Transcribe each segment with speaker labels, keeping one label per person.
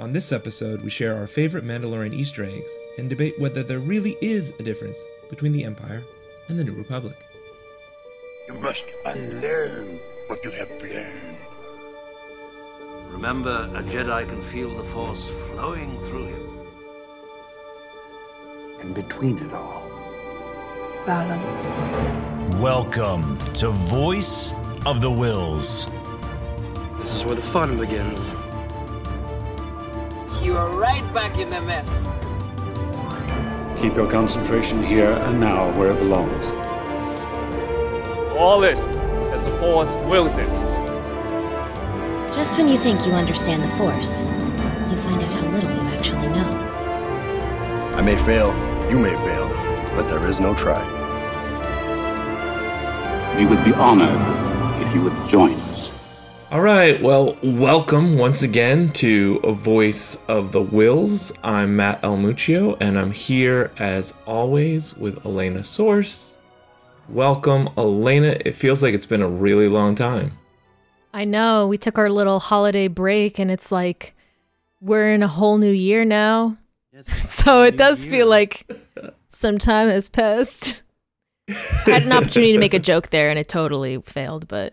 Speaker 1: On this episode, we share our favorite Mandalorian Easter eggs and debate whether there really is a difference between the Empire and the New Republic.
Speaker 2: You must unlearn what you have learned.
Speaker 3: Remember, a Jedi can feel the Force flowing through him.
Speaker 2: And between it all,
Speaker 4: balance.
Speaker 5: Welcome to Voice of the Whills.
Speaker 6: This is where the fun begins.
Speaker 7: You are right back in the mess.
Speaker 8: Keep your concentration here and now where it belongs.
Speaker 9: All this as the Force wills it.
Speaker 10: Just when you think you understand the Force, you find out how little you actually know.
Speaker 6: I may fail, you may fail, but there is no try.
Speaker 11: We would be honored if you would join us.
Speaker 1: All right, well, welcome once again to A Voice of the Whills. I'm Matt Elmuccio, and I'm here as always with Elena Source. Welcome, Elena. It feels like it's been a really long time.
Speaker 12: I know. We took our little holiday break, and it's like we're in a whole new year now. Yes, so it does year. feel like some time has passed. I had an opportunity to make a joke there, and it totally failed, but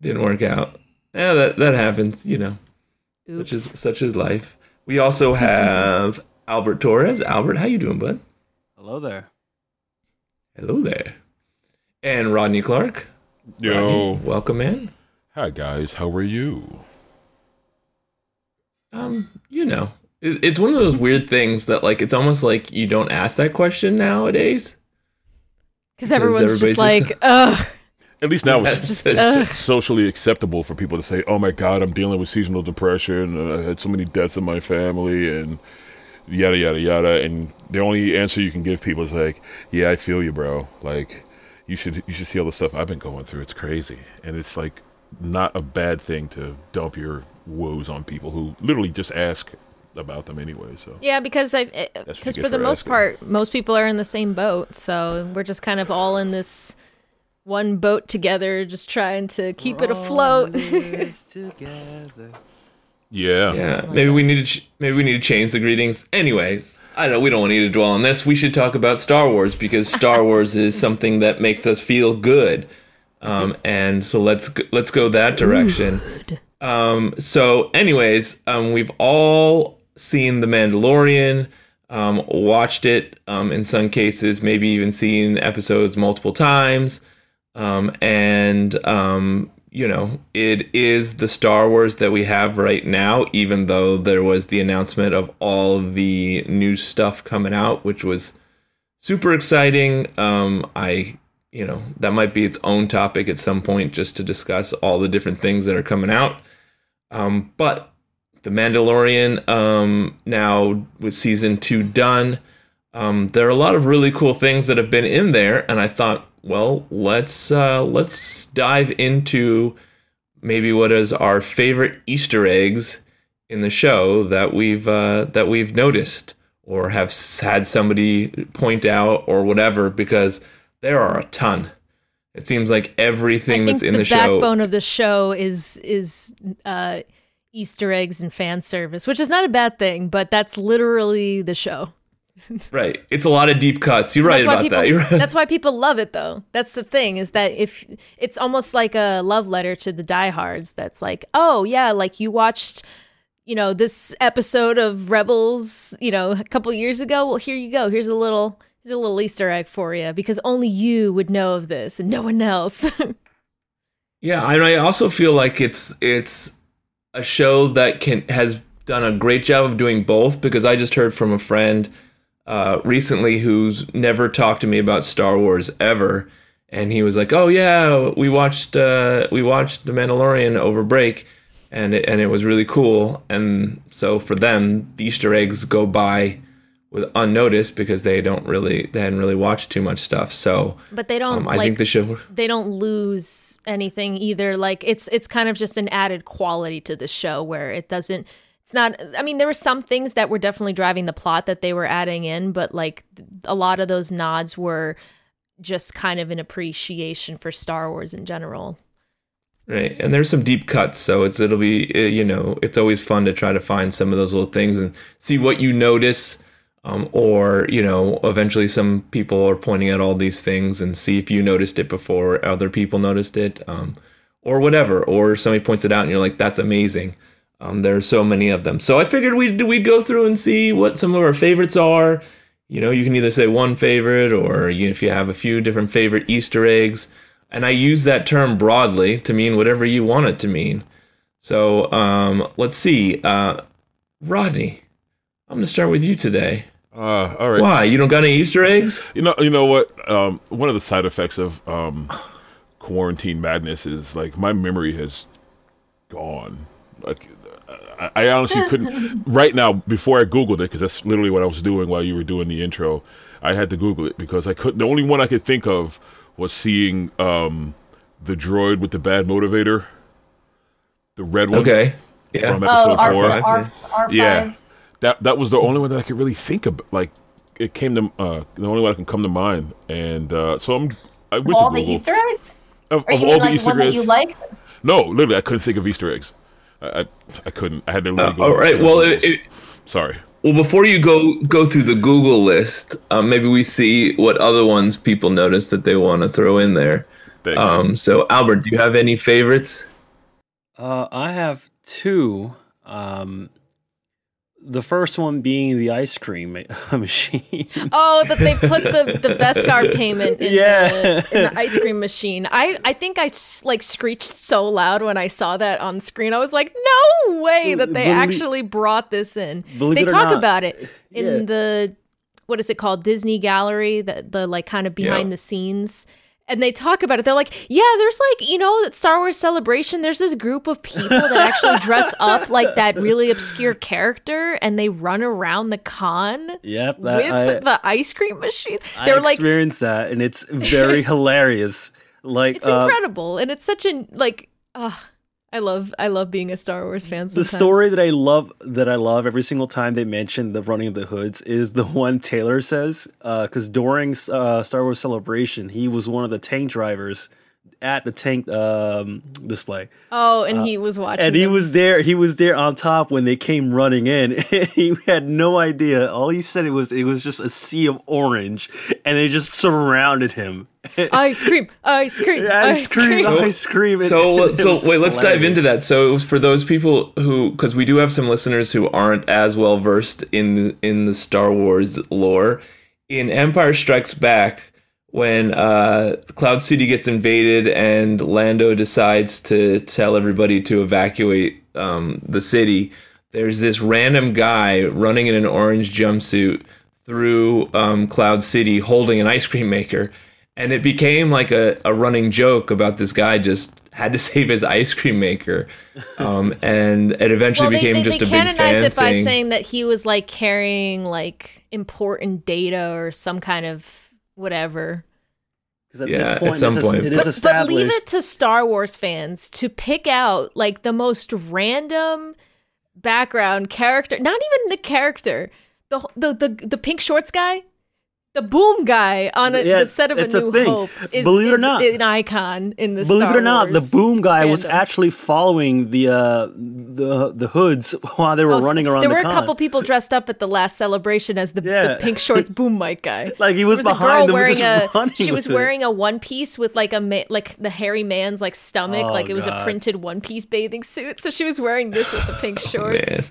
Speaker 1: didn't work out. Yeah, that that happens, you know. Oops. Such is such is life. We also have Albert Torres. Albert, how you doing, bud?
Speaker 13: Hello there.
Speaker 1: Hello there. And Rodney Clark.
Speaker 14: Yo.
Speaker 1: Rodney, welcome in.
Speaker 14: Hi guys, how are you?
Speaker 1: Um, you know, it, it's one of those weird things that like it's almost like you don't ask that question nowadays.
Speaker 12: Because everyone's just like, ugh.
Speaker 14: At least now it's, it's socially acceptable for people to say, "Oh my God, I'm dealing with seasonal depression. Uh, I had so many deaths in my family, and yada yada yada." And the only answer you can give people is like, "Yeah, I feel you, bro. Like, you should you should see all the stuff I've been going through. It's crazy." And it's like not a bad thing to dump your woes on people who literally just ask about them anyway. So
Speaker 12: yeah, because I because eh, for the for most asking. part, most people are in the same boat. So we're just kind of all in this one boat together, just trying to keep We're it afloat.
Speaker 14: yeah,
Speaker 1: yeah. Maybe we need to ch- maybe we need to change the greetings. Anyways, I don't know. We don't need to dwell on this. We should talk about Star Wars because Star Wars is something that makes us feel good. Um, and so let's go, let's go that direction. Um, so, anyways, um, we've all seen The Mandalorian. Um, watched it um, in some cases, maybe even seen episodes multiple times. Um, and um, you know, it is the Star Wars that we have right now, even though there was the announcement of all the new stuff coming out, which was super exciting. Um, I, you know, that might be its own topic at some point just to discuss all the different things that are coming out. Um, but The Mandalorian, um, now with season two done, um, there are a lot of really cool things that have been in there, and I thought well, let's uh, let's dive into maybe what is our favorite Easter eggs in the show that we've uh, that we've noticed or have had somebody point out or whatever because there are a ton. It seems like everything that's in the, the show.
Speaker 12: The backbone of the show is is uh, Easter eggs and fan service, which is not a bad thing, but that's literally the show
Speaker 1: right. It's a lot of deep cuts. You're right about
Speaker 12: people,
Speaker 1: that. Right.
Speaker 12: That's why people love it though. That's the thing is that if it's almost like a love letter to the diehards that's like, "Oh, yeah, like you watched you know, this episode of Rebels, you know, a couple years ago. Well, here you go. Here's a little here's a little Easter egg for you because only you would know of this and no one else."
Speaker 1: yeah, and I also feel like it's it's a show that can has done a great job of doing both because I just heard from a friend uh, recently who's never talked to me about Star Wars ever, and he was like, "Oh yeah, we watched uh, we watched The Mandalorian over break, and it, and it was really cool." And so for them, the Easter eggs go by with unnoticed because they don't really they hadn't really watched too much stuff. So,
Speaker 12: but they don't. Um, I like, think the show they don't lose anything either. Like it's it's kind of just an added quality to the show where it doesn't it's not i mean there were some things that were definitely driving the plot that they were adding in but like a lot of those nods were just kind of an appreciation for star wars in general
Speaker 1: Right, and there's some deep cuts, so it's it'll be uh, you know it's always fun to try to find some of those little things and see what you notice, um, or you know eventually some people are pointing out all these things and see if you noticed it before other people noticed it, um, or whatever, or somebody points it out and you're like that's amazing. Um, there are so many of them, so I figured we'd we'd go through and see what some of our favorites are. You know, you can either say one favorite or you, if you have a few different favorite Easter eggs and I use that term broadly to mean whatever you want it to mean. So um, let's see, uh, Rodney. I'm gonna start with you today.
Speaker 14: Uh, all right.
Speaker 1: Why you don't got any Easter eggs?
Speaker 14: You know, you know what? Um, one of the side effects of um, quarantine madness is like my memory has gone. Like I, I honestly couldn't. Right now, before I googled it, because that's literally what I was doing while you were doing the intro. I had to Google it because I could. The only one I could think of was seeing um, the droid with the bad motivator, the red one.
Speaker 1: Okay. Yeah.
Speaker 14: From episode
Speaker 4: oh,
Speaker 14: four.
Speaker 4: R, R, R5.
Speaker 14: Yeah. That that was the only one that I could really think of. Like it came to uh, the only one that can come to mind, and uh, so I'm. I went
Speaker 4: all
Speaker 14: to
Speaker 4: the
Speaker 14: Google.
Speaker 4: Easter eggs?
Speaker 14: Of, of all
Speaker 4: mean
Speaker 14: the
Speaker 4: like
Speaker 14: Easter
Speaker 4: one
Speaker 14: eggs.
Speaker 4: that you like?
Speaker 14: No, literally, I couldn't think of Easter eggs. I I, I couldn't. I had to literally
Speaker 1: Uh,
Speaker 14: go.
Speaker 1: all right. Well, it, it,
Speaker 14: sorry.
Speaker 1: Well, before you go go through the Google list, um, maybe we see what other ones people notice that they want to throw in there. Um, so, Albert, do you have any favorites?
Speaker 13: Uh, I have two. Um, the first one being the ice cream machine.
Speaker 12: Oh, that they put the the Beskar payment in,
Speaker 13: Yeah.
Speaker 12: the, in the ice cream machine. I I think I like screeched so loud when I saw that on screen. I was like, no way that they
Speaker 13: Believe-
Speaker 12: actually brought this in. They
Speaker 13: it
Speaker 12: talk
Speaker 13: not,
Speaker 12: about it in
Speaker 13: yeah.
Speaker 12: the what is it called Disney Gallery, the the like kind of behind
Speaker 1: Yeah.
Speaker 12: the scenes. And they talk about it. They're like, yeah, there's like, you know, at Star Wars Celebration, there's this group of people that actually dress up like that really obscure character and they run around the con
Speaker 13: Yep, that,
Speaker 12: with
Speaker 13: I,
Speaker 12: the ice cream machine. They're like,
Speaker 13: experienced that, and it's very hilarious. Like
Speaker 12: it's
Speaker 13: uh,
Speaker 12: incredible, and it's such an like. Uh, I love, I love being a Star Wars fan.
Speaker 13: the story that I love that I love every single time they mention the running of the hoods is the one Taylor says because during uh, Star Wars Celebration he was one of the tank drivers at the tank um, display.
Speaker 12: Oh, and
Speaker 13: Uh,
Speaker 12: he was watching,
Speaker 13: and he was there. He was there on top when they came running in. he had no idea. All he said it was it was just a sea of orange, and they just surrounded him.
Speaker 12: ice cream, ice cream,
Speaker 13: ice cream, ice cream. And-
Speaker 1: So,
Speaker 13: and it
Speaker 1: so
Speaker 13: was
Speaker 1: wait, let's dive into that. So, it was for those people who, because we do have some listeners who aren't as well versed in the, in the Star Wars lore. In Empire Strikes Back, when uh, Cloud City gets invaded and Lando decides to tell everybody to evacuate um, the city, there's this random guy running in an orange jumpsuit through um, Cloud City holding an ice cream maker. And it became like a, a running joke about this guy just had to save his ice cream maker. Um, and it eventually
Speaker 12: well, they,
Speaker 1: became
Speaker 12: they,
Speaker 1: just
Speaker 12: they
Speaker 1: a big
Speaker 12: canonized
Speaker 1: fan
Speaker 12: it by
Speaker 1: thing.
Speaker 12: saying that he was like carrying like important data or some kind of whatever.
Speaker 13: Because at
Speaker 1: Yeah,
Speaker 13: this
Speaker 1: at some
Speaker 13: it's-
Speaker 1: point.
Speaker 13: it is
Speaker 12: But, but
Speaker 13: established.
Speaker 12: leave it to Star Wars fans to pick out like the most random background character, not even the character, the the the, the pink shorts guy, the boom guy on a,
Speaker 13: Yeah,
Speaker 12: the set of A
Speaker 13: it's a
Speaker 12: New
Speaker 13: thing.
Speaker 12: Hope is,
Speaker 13: Believe it or
Speaker 12: is
Speaker 13: not.
Speaker 12: an icon in the
Speaker 13: Believe
Speaker 12: Star
Speaker 13: it or not,
Speaker 12: Wars
Speaker 13: the boom guy was actually following the uh, the the hoods while they were
Speaker 12: Oh,
Speaker 13: running around
Speaker 12: There
Speaker 13: the
Speaker 12: were
Speaker 13: con.
Speaker 12: a couple people dressed up at the last celebration as the,
Speaker 13: Yeah.
Speaker 12: the pink shorts boom mic guy.
Speaker 13: Like, he was
Speaker 12: there was a
Speaker 13: behind
Speaker 12: girl
Speaker 13: them,
Speaker 12: wearing
Speaker 13: just
Speaker 12: a. She was
Speaker 13: with it.
Speaker 12: wearing a one piece with like a ma- like the hairy man's like stomach,
Speaker 13: Oh,
Speaker 12: like it was a printed one piece bathing suit. So she was wearing this with the pink shorts.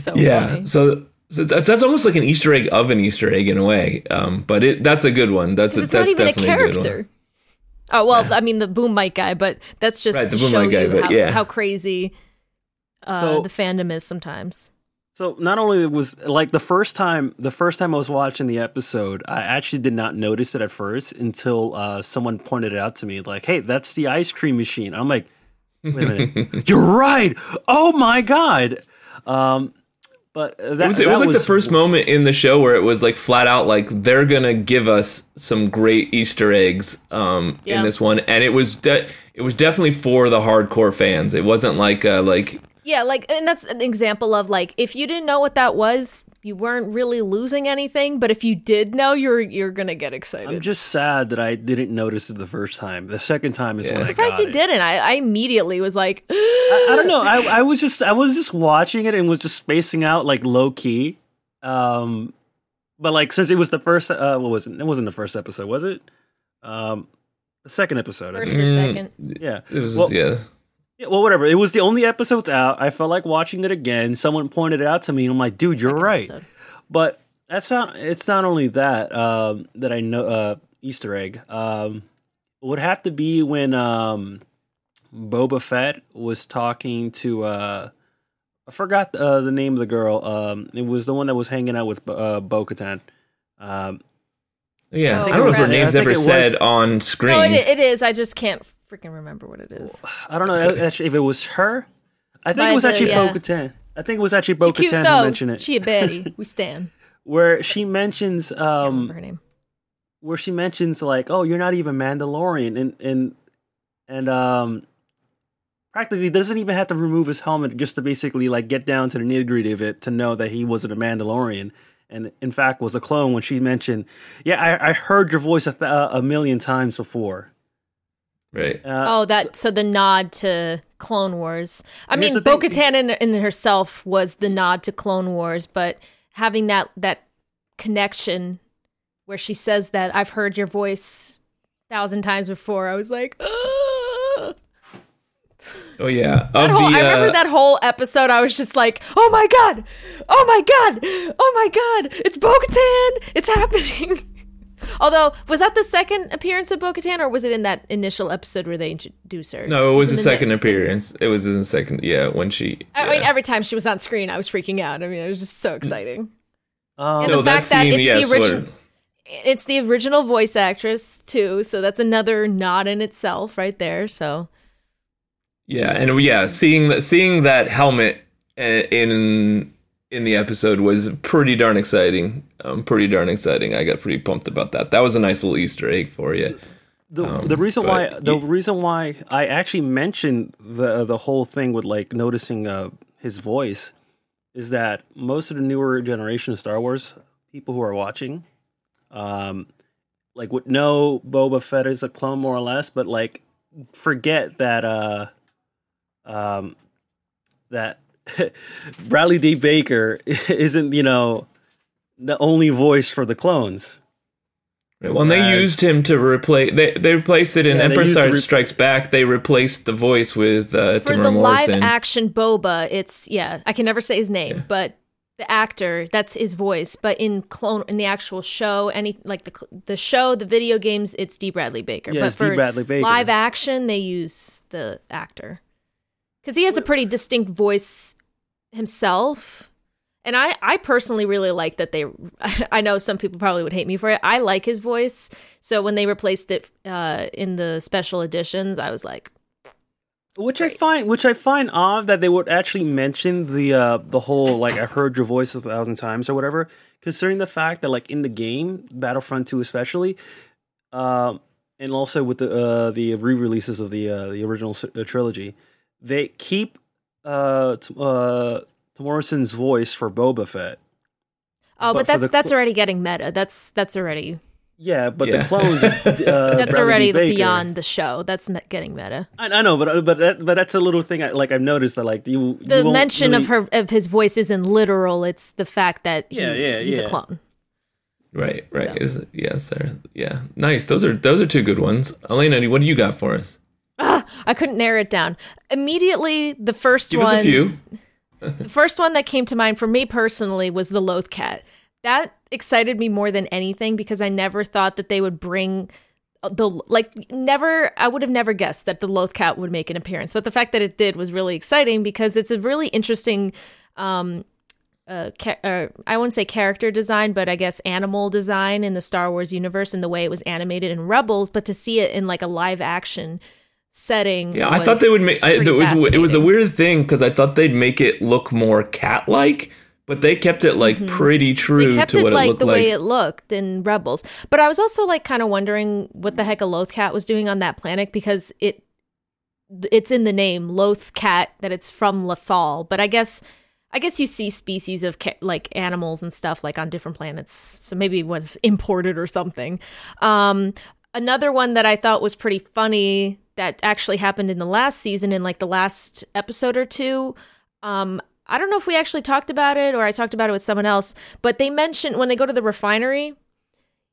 Speaker 12: so
Speaker 1: yeah.
Speaker 12: funny.
Speaker 1: So, so that's, that's almost like an Easter egg of an Easter egg in a way. Um, but it that's a good one. That's a,
Speaker 12: 'Cause it's
Speaker 1: that's
Speaker 12: not even a
Speaker 1: definitely a, good one.
Speaker 12: character. Oh well, I mean the boom mic guy, but that's just
Speaker 1: Right,
Speaker 12: to show
Speaker 1: mic guy,
Speaker 12: you how,
Speaker 1: yeah.
Speaker 12: how crazy uh,
Speaker 13: So-
Speaker 12: the fandom is sometimes.
Speaker 13: So not only was like the first time the first time I was watching the episode, I actually did not notice it at first until uh, someone pointed it out to me, like, "Hey, that's the ice cream machine." I'm like, "Wait a minute, you're right! Oh my god!" Um, but that,
Speaker 1: it was, it was like the first moment in the show where it was like flat out like they're gonna give us some great Easter eggs um,
Speaker 12: Yeah.
Speaker 1: in this one, and it was de- it was definitely for the hardcore fans. It wasn't like uh, like
Speaker 12: Yeah, like, and that's an example of like, if you didn't know what that was, you weren't really losing anything. But if you did know, you're you're gonna get excited.
Speaker 13: I'm just sad that I didn't notice it the first time. The second time is
Speaker 1: Yeah.
Speaker 13: when
Speaker 12: I'm
Speaker 13: I
Speaker 12: surprised
Speaker 13: got
Speaker 12: you
Speaker 13: it.
Speaker 12: didn't. I, I immediately was like,
Speaker 13: I, I don't know. I, I was just I was just watching it and was just spacing out like low key. Um, but like since it was the first, uh, what was it? It wasn't the first episode, was it? Um, the second episode. I
Speaker 12: first
Speaker 13: think.
Speaker 12: or
Speaker 1: Mm.
Speaker 12: second.
Speaker 13: Yeah.
Speaker 1: It was
Speaker 13: Well-
Speaker 1: yeah.
Speaker 13: Yeah, well, whatever. It was the only episodes out. I felt like watching it again. Someone pointed it out to me, and I'm like, dude, you're
Speaker 12: Second
Speaker 13: right.
Speaker 12: episode.
Speaker 13: But that's not. It's not only that um, that I know. Uh, Easter egg um, it would have to be when um, Boba Fett was talking to. Uh, I forgot uh, the name of the girl. Um, it was the one that was hanging out with uh, Bo Katan. Um,
Speaker 1: Yeah,
Speaker 12: Oh,
Speaker 1: I don't know if her
Speaker 12: crap.
Speaker 1: name's
Speaker 13: think
Speaker 1: ever
Speaker 13: it was-
Speaker 1: said on screen.
Speaker 12: no, it, it is. I just can't freaking remember what it is.
Speaker 13: I don't know actually if it was her. I think
Speaker 12: By
Speaker 13: it was
Speaker 12: the-
Speaker 13: actually
Speaker 12: yeah.
Speaker 13: Bo Katan. I think it was actually Bo Katan who mentioned it.
Speaker 12: She a baddie. We stand.
Speaker 13: where she mentions
Speaker 12: Can't
Speaker 13: um
Speaker 12: remember her name.
Speaker 13: where she mentions like oh you're not even mandalorian and and and um practically doesn't even have to remove his helmet just to basically like get down to the nitty gritty of it to know that he wasn't a mandalorian and in fact was a clone when she mentioned yeah i, I heard your voice a, th- a million times before
Speaker 1: right.
Speaker 13: uh,
Speaker 12: oh, that so the nod to Clone Wars. I mean,
Speaker 13: the
Speaker 12: Bo-Katan in, in herself was the nod to Clone Wars, but having that that connection where she says that I've heard your voice a thousand times before, I was like, "Ugh."
Speaker 1: Oh yeah.
Speaker 12: That
Speaker 1: Of
Speaker 12: whole,
Speaker 1: the,
Speaker 12: I remember
Speaker 1: uh,
Speaker 12: that whole episode. I was just like, "Oh my god! Oh my god! Oh my god! It's Bo-Katan! It's happening!" Although, was that the second appearance of Bo-Katan, or was it in that initial episode where they introduced her?
Speaker 1: No, it was
Speaker 12: in
Speaker 1: the
Speaker 12: the
Speaker 1: second
Speaker 12: ne-
Speaker 1: appearance. It was in the second. Yeah, when she.
Speaker 12: I mean, every time she was on screen, I was freaking out. I mean, it was just so exciting.
Speaker 13: um,
Speaker 12: and
Speaker 1: no,
Speaker 12: the
Speaker 1: that
Speaker 12: fact that
Speaker 1: scene.
Speaker 12: it's
Speaker 1: yes,
Speaker 12: the
Speaker 1: what-
Speaker 12: original, it's the original voice actress too. So that's another nod in itself, right there. So
Speaker 1: Yeah, and yeah, seeing that seeing that helmet uh, in in the episode was pretty darn exciting. Um, pretty darn exciting. I got pretty pumped about that. That was a nice little Easter egg for you.
Speaker 13: the,
Speaker 1: Um,
Speaker 13: the reason why the
Speaker 1: y-
Speaker 13: reason why I actually mentioned the the whole thing with like noticing uh, his voice is that most of the newer generation of Star Wars people who are watching, um, like would know Boba Fett is a clone more or less, but like forget that uh, um, that Bradley D. Baker isn't you know the only voice for the clones.
Speaker 1: Well, and they
Speaker 13: Whereas-
Speaker 1: used him to replace. They they replaced it in
Speaker 13: Yeah, they
Speaker 1: Emperor
Speaker 13: used to
Speaker 1: Star
Speaker 13: re-
Speaker 1: Strikes Back. They replaced the voice with uh,
Speaker 12: for
Speaker 1: Timur
Speaker 12: the live
Speaker 1: Morrison.
Speaker 12: action Boba, it's yeah, I can never say his name, but the actor that's his voice. But in clone in the actual show, any like the the show, the video games, it's D. Bradley Baker.
Speaker 13: Yeah,
Speaker 12: but
Speaker 13: it's D.
Speaker 12: for
Speaker 13: Bradley Baker.
Speaker 12: live action, they use the actor because he has a pretty distinct voice himself. And I, I personally really like that they. I know some people probably would hate me for it. I like his voice. So when they replaced it uh, in the special editions, I was like,
Speaker 13: Which I find, which I find odd that they would actually mention the uh, the whole like I heard your voice a thousand times or whatever, considering the fact that like in the game Battlefront Two especially, um, and also with the uh, the re-releases of the uh, the original uh, trilogy, they keep uh, t- uh, Morrison's voice for Boba Fett.
Speaker 12: Oh,
Speaker 13: But
Speaker 12: but, that's
Speaker 13: the
Speaker 12: that's already getting meta. That's that's already
Speaker 13: Yeah, but
Speaker 1: Yeah.
Speaker 13: the clones. Uh,
Speaker 12: that's
Speaker 13: Bradley
Speaker 12: already
Speaker 13: Baker.
Speaker 12: beyond the show. That's me- getting meta.
Speaker 13: I, I know, but but that, but that's a little thing. I, like I've noticed that like you
Speaker 12: The
Speaker 13: you won't
Speaker 12: mention of her of his voice isn't literal. It's the fact that he-
Speaker 13: Yeah, yeah,
Speaker 12: he's
Speaker 13: yeah.
Speaker 12: a clone.
Speaker 1: Right, right. Is it, yes, sir. Yeah, nice. Those are those are two good ones. Elena, what do you got for us?
Speaker 12: I couldn't narrow it down. Immediately, the first
Speaker 1: Give
Speaker 12: one.
Speaker 1: us a few.
Speaker 12: The first one that came to mind for me personally was the Loth Cat. That excited me more than anything because I never thought that they would bring the like never I would have never guessed that the Loth Cat would make an appearance. But the fact that it did was really exciting because it's a really interesting um uh, ca- uh I won't say character design, but I guess animal design in the Star Wars universe and the way it was animated in Rebels, but to see it in like a live action setting.
Speaker 1: Yeah, I thought they would make. I, it was it was a weird thing because I thought they'd make it look more cat like, but they kept it like pretty true
Speaker 12: Mm-hmm. they kept
Speaker 1: to
Speaker 12: it
Speaker 1: what it
Speaker 12: like
Speaker 1: looked
Speaker 12: the
Speaker 1: like.
Speaker 12: way it looked in Rebels. But I was also like kind of wondering what the heck a Loth Cat was doing on that planet because it it's in the name Loth Cat that it's from Lothal, but I guess I guess you see species of ca- like animals and stuff like on different planets, so maybe it was imported or something. Um, another one that I thought was pretty funny that actually happened in the last season, in like the last episode or two. Um, I don't know if we actually talked about it or I talked about it with someone else, but they mentioned when they go to the refinery,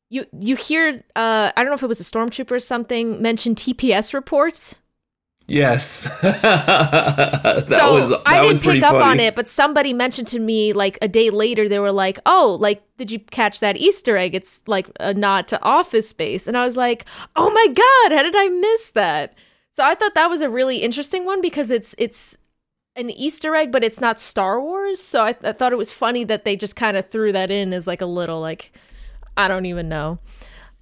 Speaker 12: you you hear uh, I don't know if it was a stormtrooper or something mention TPS reports.
Speaker 1: Yes, that
Speaker 12: so
Speaker 1: was that
Speaker 12: I didn't pick up
Speaker 1: funny.
Speaker 12: on it, but somebody mentioned to me like a day later. They were like, "Oh, like did you catch that Easter egg? It's like a nod to Office Space." And I was like, "Oh my god, how did I miss that?" So I thought that was a really interesting one because it's it's an Easter egg, but it's not Star Wars. So I, I thought it was funny that they just kind of threw that in as like a little like I don't even know.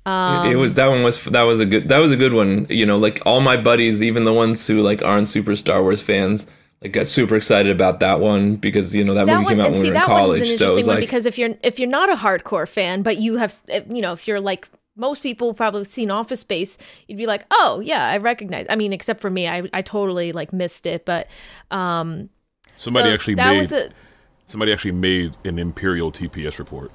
Speaker 12: Um,
Speaker 1: it was that one was that was a good that was a good one. You know, like all my buddies, even the ones who like aren't super Star Wars fans, like got super excited about that one because you know that, movie came out when
Speaker 12: see,
Speaker 1: we were in
Speaker 12: that one's
Speaker 1: college.
Speaker 12: an
Speaker 1: So it
Speaker 12: interesting
Speaker 1: was
Speaker 12: one
Speaker 1: like
Speaker 12: because if you're if you're not a hardcore fan, but you have you know if you're like most people probably seen Office Space, you'd be like, oh yeah, I recognize. I mean, except for me, I I totally like missed it, but um,
Speaker 14: Somebody
Speaker 12: so
Speaker 14: actually
Speaker 12: that
Speaker 14: made
Speaker 12: was a
Speaker 14: somebody actually made an Imperial TPS report.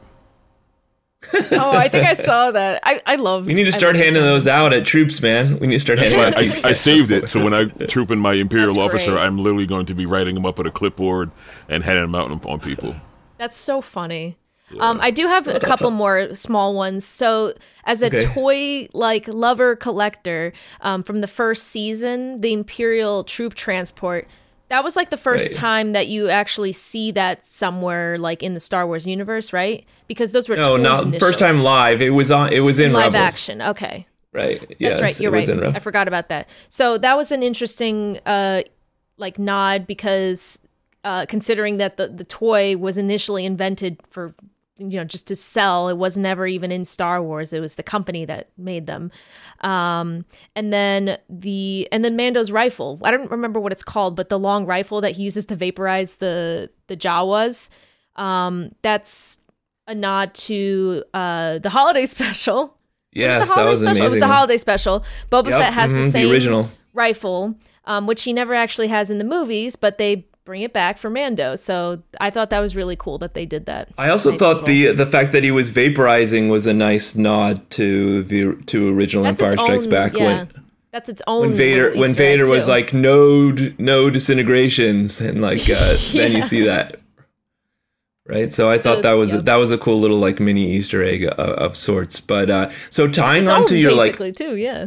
Speaker 12: Oh I think I saw that. I I love.
Speaker 1: we need to start handing
Speaker 12: that.
Speaker 1: those out at troops, man. We need to start handing
Speaker 14: why
Speaker 1: out.
Speaker 14: I, I saved it. So when I troop in my Imperial
Speaker 12: That's
Speaker 14: officer,
Speaker 12: great.
Speaker 14: I'm literally going to be writing them up with a clipboard and handing them out on, on people.
Speaker 12: That's so funny. Um, I do have a couple more small ones. So, as a
Speaker 1: Okay.
Speaker 12: toy like lover collector, um, from the first season, the Imperial troop transport, that was like the first
Speaker 1: Right.
Speaker 12: time that you actually see that somewhere like in the Star Wars universe, right? Because those were
Speaker 1: No, not
Speaker 12: initially.
Speaker 1: first time live. It was on. It was in
Speaker 12: live
Speaker 1: Rebels,
Speaker 12: action. Okay,
Speaker 1: right?
Speaker 12: that's right. You're right.
Speaker 1: in
Speaker 12: I forgot about that. So that was an interesting uh like nod because uh considering that the the toy was initially invented for you know just to sell it was never even in Star Wars it was the company that made them um and then the and then Mando's rifle I don't remember what it's called but the long rifle that he uses to vaporize the the Jawas um that's a nod to uh the holiday special
Speaker 1: Yes,
Speaker 12: the
Speaker 1: that was
Speaker 12: special.
Speaker 1: amazing.
Speaker 12: It was the holiday special. Boba
Speaker 1: Yep,
Speaker 12: Fett has
Speaker 1: mhm,
Speaker 12: the
Speaker 1: the
Speaker 12: same
Speaker 1: original.
Speaker 12: rifle, um, which he never actually has in the movies, but they bring it back for Mando. So I thought that was really cool that they did that.
Speaker 1: I also
Speaker 12: Nice
Speaker 1: thought
Speaker 12: little-
Speaker 1: the the fact that he was vaporizing was a nice nod to the to original
Speaker 12: That's
Speaker 1: Empire Strikes
Speaker 12: own-
Speaker 1: Back
Speaker 12: yeah.
Speaker 1: when
Speaker 12: That's its own.
Speaker 1: when Vader when Vader was like no no disintegrations and like uh, then you see that right so I thought
Speaker 12: So,
Speaker 1: that was
Speaker 12: yeah.
Speaker 1: that was a cool little like mini Easter egg of, of sorts but uh so tying on to your like
Speaker 12: too. Yeah.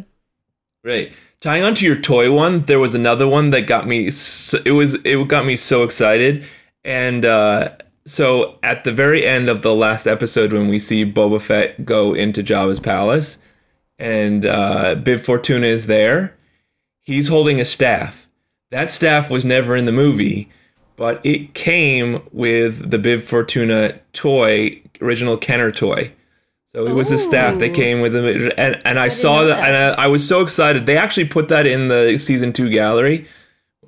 Speaker 1: Right. Tying onto your toy one, there was another one that got me. So, it was it got me so excited, and uh, so at the very end of the last episode, when we see Boba Fett go into Jabba's palace, and uh, Bib Fortuna is there, he's holding a staff. That staff was never in the movie, but it came with the Bib Fortuna toy, original Kenner toy. So it was a staff that came with them, and and I, saw that,
Speaker 12: that.
Speaker 1: and I, I was so excited. They actually put that in the season two gallery,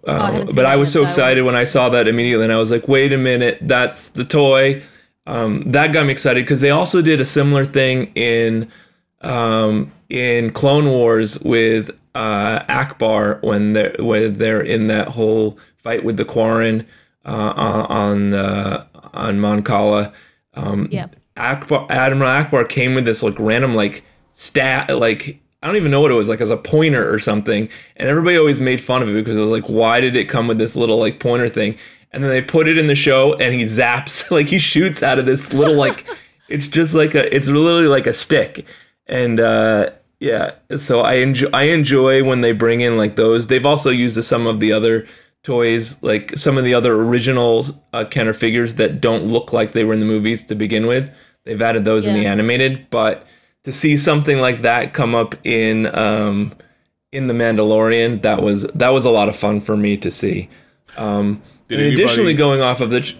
Speaker 12: I
Speaker 1: um,
Speaker 12: haven't
Speaker 1: but I was so excited when I saw that immediately, and I was like, "Wait a minute, that's the toy." Um, that got me excited because they also did a similar thing in um, in Clone Wars with uh, Ackbar when they're when they're in that whole fight with the Quarren uh, on uh, on Mon Cala. Um,
Speaker 12: Yeah.
Speaker 1: Ackbar Admiral Ackbar came with this like random like stat like I don't even know what it was like as a pointer or something, and everybody always made fun of it because it was like, why did it come with this little like pointer thing? And then they put it in the show, and he zaps like he shoots out of this little like it's just like a it's literally like a stick, and uh yeah, so I enjoy I enjoy when they bring in like those. They've also used some of the other toys, like some of the other original uh, Kenner figures that don't look like they were in the movies to begin with. They've added those in the animated, but to see something like that come up in um, in the Mandalorian, that was that was a lot of fun for me to see. Um,
Speaker 14: Did
Speaker 1: and additionally, going off of the ch-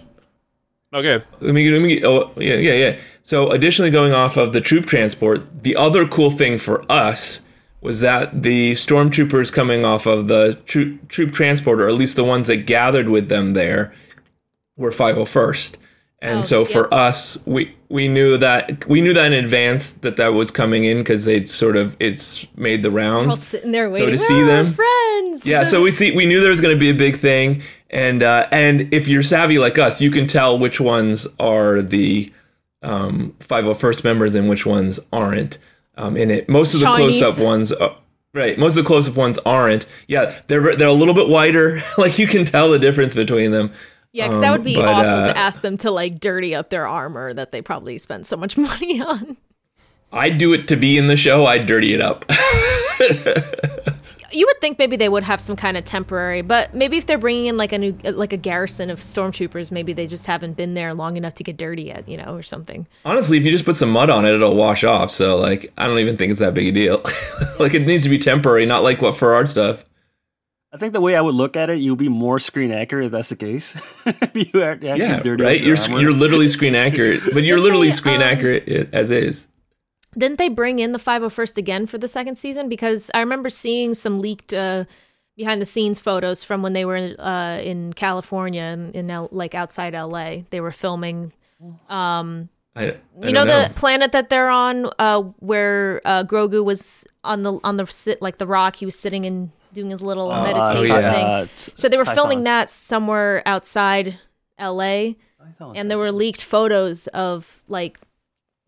Speaker 14: Okay.
Speaker 1: let me, let me, oh, yeah, yeah, yeah. So, additionally, going off of the troop transport, the other cool thing for us was that the stormtroopers coming off of the troop, troop transport, or at least the ones that gathered with them there, were 501st. And
Speaker 12: Oh,
Speaker 1: so for
Speaker 12: yep.
Speaker 1: us, we we knew that we knew that in advance that that was coming in because they'd sort of it's made the
Speaker 12: We're all
Speaker 1: rounds.
Speaker 12: sitting there
Speaker 1: So
Speaker 12: waiting.
Speaker 1: to see
Speaker 12: "Ah,
Speaker 1: them-
Speaker 12: friends.
Speaker 1: Yeah, so we see we knew there was going to be a big thing, and uh, and if you're savvy like us, you can tell which ones are the um, 501st members and which ones aren't um, in it. Most of the close up ones, are, right? Most of the close up ones aren't. Yeah, they're they're a little bit wider. like you can tell the difference between them.
Speaker 12: Yeah, because that
Speaker 1: Um,
Speaker 12: would be
Speaker 1: but,
Speaker 12: awful
Speaker 1: uh,
Speaker 12: to ask them to like dirty up their armor that they probably spent so much money on.
Speaker 1: I'd do it to be in the show. I'd dirty it up.
Speaker 12: You would think maybe they would have some kind of temporary, but maybe if they're bringing in like a new, like a garrison of stormtroopers, maybe they just haven't been there long enough to get dirty yet, you know, or something.
Speaker 1: Honestly, if you just put some mud on it, it'll wash off. So like, I don't even think it's that big a deal. like it needs to be temporary, not like what for our stuff.
Speaker 13: I think the way I would look at it, you'll be more screen accurate if that's the case. You are actually
Speaker 1: Yeah,
Speaker 13: dirty
Speaker 1: right. You're
Speaker 13: armor.
Speaker 1: you're literally screen accurate, but you're literally
Speaker 12: they,
Speaker 1: screen
Speaker 12: um,
Speaker 1: accurate as is.
Speaker 12: Didn't they bring in the 501st again for the second season? Because I remember seeing some leaked uh, behind the scenes photos from when they were uh, in California and in L- like outside LA. They were filming. Um,
Speaker 1: I, I
Speaker 12: you
Speaker 1: don't
Speaker 12: know, the planet that they're on, uh, where uh, Grogu was on the on the sit like the rock. He was sitting and doing his little
Speaker 13: Uh,
Speaker 12: meditation
Speaker 1: yeah.
Speaker 12: thing.
Speaker 13: uh,
Speaker 12: So they were
Speaker 13: Tython.
Speaker 12: filming that somewhere outside LA, and there were leaked photos of like,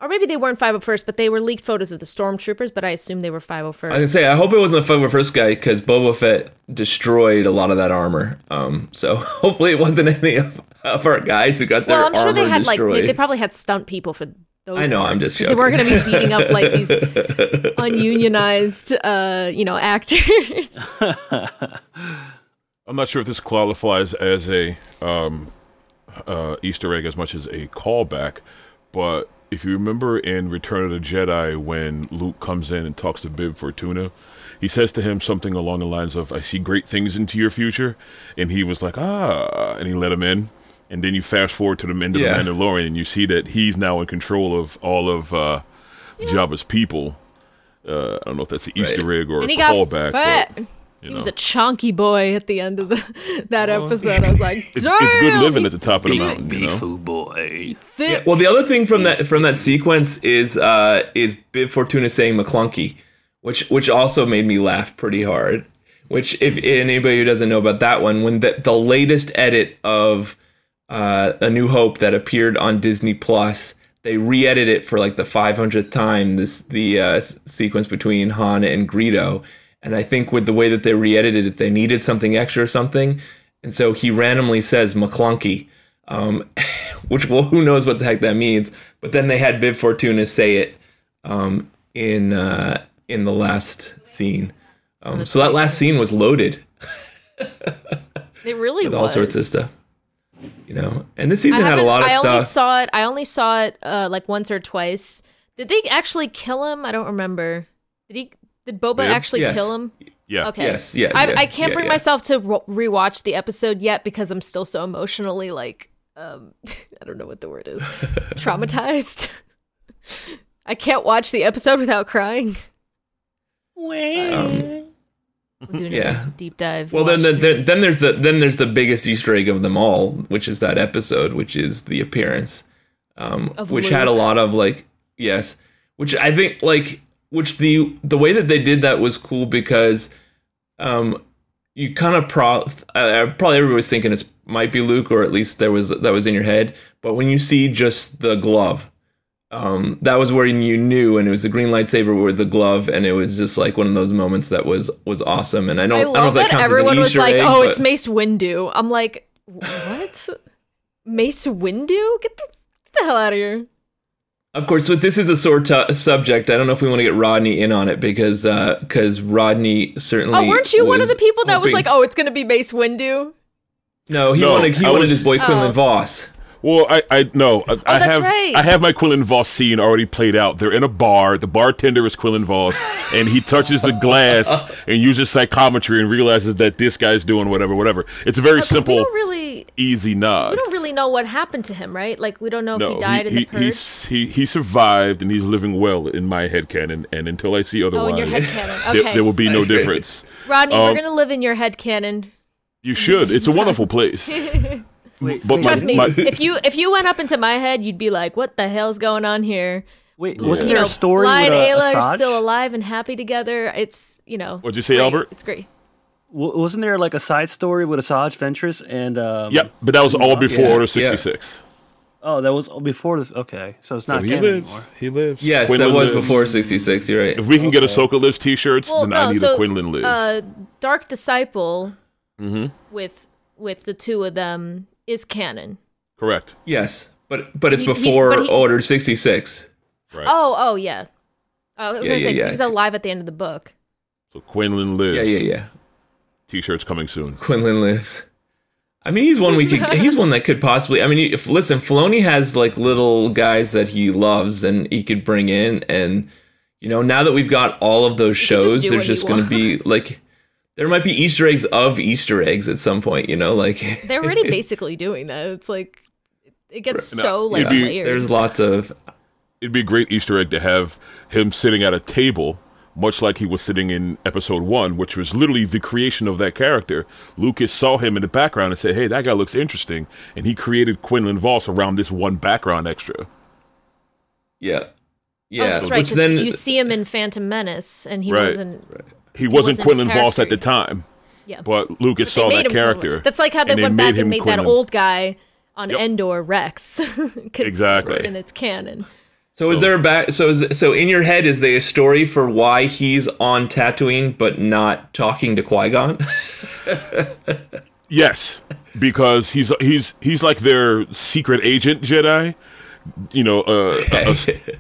Speaker 12: or maybe they weren't 501st, but they were leaked photos of the stormtroopers. But I assume they were 501st.
Speaker 1: I was gonna say, I hope it wasn't the first guy because Boba Fett destroyed a lot of that armor. Um, so hopefully it wasn't any of, of our guys who got their
Speaker 12: well, I'm sure they
Speaker 1: armor
Speaker 12: had like they, they probably had stunt people for those.
Speaker 1: I know, I'm
Speaker 12: just
Speaker 1: just
Speaker 12: 'cause they weren't going to be beating up like these ununionized, uh, you know, actors.
Speaker 14: I'm not sure if this qualifies as a um, uh, Easter egg as much as a callback, but if you remember in Return of the Jedi when Luke comes in and talks to Bib Fortuna, he says to him something along the lines of, I see great things into your future. And he was like, ah, and he let him in. And then you fast forward to the end of
Speaker 1: Yeah.
Speaker 14: the Mandalorian and you see that he's now in control of all of uh, Jabba's people. Uh, I don't know if that's an Easter egg or a
Speaker 12: and he got
Speaker 14: callback. but,
Speaker 12: He
Speaker 14: you
Speaker 12: was a chunky boy at the end of the, that episode. I was like,
Speaker 14: it's, it's good living at the top of the
Speaker 13: Big,
Speaker 14: mountain, you know?
Speaker 13: food boy.
Speaker 12: fit."
Speaker 1: Yeah, well, the other thing from that from that sequence is uh, is Bib Fortuna saying Maclunkey, which which also made me laugh pretty hard. Which, if anybody who doesn't know about that one, when the the latest edit of uh, A New Hope that appeared on Disney Plus, they re-edited it for like the 500th time. This the uh, sequence between Han and Greedo, and I think with the way that they re-edited it, they needed something extra or something, and so he randomly says Maclunkey, um, which well, who knows what the heck that means. But then they had Bib Fortuna say it um, in uh, in the last scene. Um, so that last scene was loaded
Speaker 12: It really
Speaker 1: with
Speaker 12: was.
Speaker 1: all sorts of stuff. You know, and this season had a lot of stuff.
Speaker 12: I only saw it. I only saw it uh, like once or twice. Did they actually kill him? I don't remember. Did he? Did Boba
Speaker 14: Bib?
Speaker 12: actually
Speaker 1: Yes.
Speaker 12: kill him?
Speaker 14: Yeah.
Speaker 12: Okay.
Speaker 1: Yes, yes,
Speaker 12: I,
Speaker 1: yeah,
Speaker 12: I can't
Speaker 1: yeah,
Speaker 12: bring
Speaker 1: yeah.
Speaker 12: myself to re- rewatch the episode yet because I'm still so emotionally like, um, I don't know what the word is, traumatized. I can't watch the episode without crying.
Speaker 1: Um, Yeah.
Speaker 12: a deep dive.
Speaker 1: well, then,
Speaker 12: watch
Speaker 1: then, then, there's the then there's the biggest Easter egg of them all, which is that episode, which is the appearance, um, which had a lot of like yes, which I think like which the the way that they did that was cool because, um, you kind of pro uh, probably everybody was thinking it might be Luke or at least there was that was in your head, but when you see just the glove. Um, that was where you knew, and it was the green lightsaber with the glove, and it was just like one of those moments that was was awesome. And I don't,
Speaker 12: I
Speaker 1: I, don't know
Speaker 12: love
Speaker 1: if that,
Speaker 12: that,
Speaker 1: counts
Speaker 12: everyone
Speaker 1: as an
Speaker 12: was
Speaker 1: Easter
Speaker 12: like,
Speaker 1: egg,
Speaker 12: "Oh,
Speaker 1: but-
Speaker 12: it's Mace Windu." I'm like, "What? Mace Windu? Get the, get the hell out of here!"
Speaker 1: Of course, but this is a sore t- subject. I don't know if we want to get Rodney in on it because because Rodney certainly.
Speaker 12: Oh, weren't you one of the people that was like, "Oh, it's gonna be Mace Windu"?
Speaker 1: No, he
Speaker 14: No,
Speaker 1: wanted he
Speaker 14: I
Speaker 1: wanted
Speaker 14: was-
Speaker 1: his boy Quinlan
Speaker 12: Oh.
Speaker 1: Voss.
Speaker 14: Well, I, I no, I, I
Speaker 12: Oh, that's
Speaker 14: have
Speaker 12: right.
Speaker 14: I have my Quinlan Voss scene already played out. They're in a bar. The bartender is Quinlan Voss, and he touches the glass and uses psychometry and realizes that this guy's doing whatever, whatever. It's a very
Speaker 12: Oh, 'cause
Speaker 14: simple,
Speaker 12: really,
Speaker 14: easy nod.
Speaker 12: we don't really know what happened to him, right? Like, we don't know if he died in the purge.
Speaker 14: he he survived and he's living well in my head canon. And until I see
Speaker 12: oh,
Speaker 14: otherwise,
Speaker 12: in your headcanon.
Speaker 14: there,
Speaker 12: Okay,
Speaker 14: there will be no difference.
Speaker 12: Rodney,
Speaker 14: Um,
Speaker 12: we're gonna live in your head canon.
Speaker 14: You should. It's a wonderful place.
Speaker 13: Wait,
Speaker 14: But
Speaker 13: wait,
Speaker 14: my-
Speaker 12: Trust me,
Speaker 14: my-
Speaker 12: if you if you went up into my head, you'd be like, "What the hell's going on here?"
Speaker 13: wait,
Speaker 14: Yeah.
Speaker 13: wasn't
Speaker 12: You
Speaker 13: there
Speaker 12: know,
Speaker 13: a story
Speaker 12: Bly
Speaker 13: with
Speaker 12: and Ayla are still alive and happy together. It's you know.
Speaker 14: What'd you say,
Speaker 12: great.
Speaker 14: Albert?
Speaker 12: It's great.
Speaker 13: W- wasn't there like a side story with Asajj Ventress and? Um,
Speaker 14: Yep, but that was all before
Speaker 1: Yeah,
Speaker 14: Order
Speaker 1: yeah.
Speaker 14: 66.
Speaker 13: Oh, that was before the. Okay, so it's
Speaker 14: So
Speaker 13: not
Speaker 14: he
Speaker 13: canon
Speaker 14: lives.
Speaker 13: anymore.
Speaker 14: He lives.
Speaker 1: Yes,
Speaker 14: Quinlan
Speaker 1: that was
Speaker 14: lives.
Speaker 1: before 66. You're right.
Speaker 14: If we can get
Speaker 13: Okay.
Speaker 14: Ahsoka lives t-shirts,
Speaker 12: Well,
Speaker 14: then
Speaker 12: no,
Speaker 14: I need
Speaker 12: so
Speaker 14: a Quinlan lives.
Speaker 12: uh, Dark Disciple
Speaker 14: hmm
Speaker 12: with with the two of them is canon.
Speaker 14: Correct.
Speaker 1: Yes, but but it's
Speaker 12: He- he-
Speaker 1: before
Speaker 12: but he-
Speaker 1: Order 66.
Speaker 14: Right.
Speaker 12: Oh, oh yeah. Oh, I was
Speaker 1: Yeah,
Speaker 12: gonna
Speaker 1: yeah,
Speaker 12: say 'cause
Speaker 1: yeah.
Speaker 12: he was alive at the end of the book.
Speaker 14: So Quinlan lives.
Speaker 1: Yeah, yeah, yeah.
Speaker 14: T-shirts coming soon.
Speaker 1: Quinlan lives. I mean, he's one we could. he's one that could possibly. I mean, if listen, Filoni has like little guys that he loves, and he could bring in, and you know, now that we've got all of those
Speaker 12: could just
Speaker 1: shows, there's just going to be like, there might be Easter eggs of Easter eggs at some point. You know, like
Speaker 12: They're already basically doing that. It's like it gets
Speaker 14: No,
Speaker 12: so like
Speaker 14: be-
Speaker 12: layered.
Speaker 1: there's lots of
Speaker 14: It'd be a great Easter egg to have him sitting at a table, much like he was sitting in Episode One, which was literally the creation of that character. Lucas saw him in the background and said, "Hey, that guy looks interesting," and he created Quinlan Voss around this one background extra.
Speaker 1: yeah,
Speaker 12: oh,
Speaker 1: yeah.
Speaker 12: that's right.
Speaker 1: which
Speaker 12: Because
Speaker 1: then
Speaker 12: you see him in Phantom Menace, and he
Speaker 14: Right.
Speaker 12: wasn't.
Speaker 14: He, wasn't,
Speaker 12: wasn't
Speaker 14: Quinlan Voss at the time,
Speaker 12: Yeah.
Speaker 14: but Lucas
Speaker 12: They
Speaker 14: saw that character.
Speaker 12: Quinlan. That's like how they
Speaker 14: and
Speaker 12: went
Speaker 14: made
Speaker 12: back
Speaker 14: him
Speaker 12: and made
Speaker 14: Quinlan.
Speaker 12: that old guy on
Speaker 14: Yep.
Speaker 12: Endor Rex.
Speaker 1: Exactly.
Speaker 12: and it's canon.
Speaker 1: So is there a back? So is so in your head is there a story for why he's on Tatooine but not talking to Qui Gon?
Speaker 14: Yes, because he's he's he's like their secret agent Jedi. You know, uh, uh,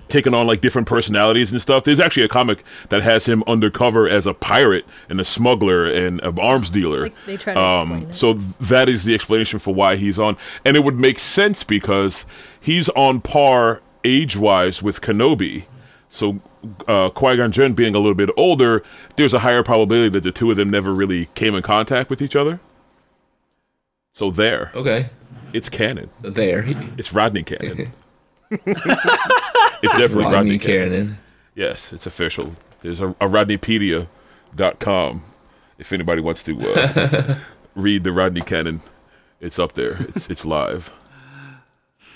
Speaker 14: taking on like different personalities and stuff. There's actually a comic that has him undercover as a pirate and a smuggler and an arms dealer.
Speaker 12: Like, they try to explain it.
Speaker 14: So that is the explanation for why he's on, and it would make sense because he's on par age-wise with Kenobi. So uh, Qui Gon Jinn being a little bit older, there's a higher probability that the two of them never really came in contact with each other. So there,
Speaker 1: okay,
Speaker 14: it's canon.
Speaker 1: There,
Speaker 14: it's Rodney Canon. it's definitely Rodney,
Speaker 1: Rodney
Speaker 14: Canon.
Speaker 1: Canon.
Speaker 14: Yes, it's official. There's a, a RodneyPedia.com if anybody wants to uh, read the Rodney Canon. It's up there. It's it's live.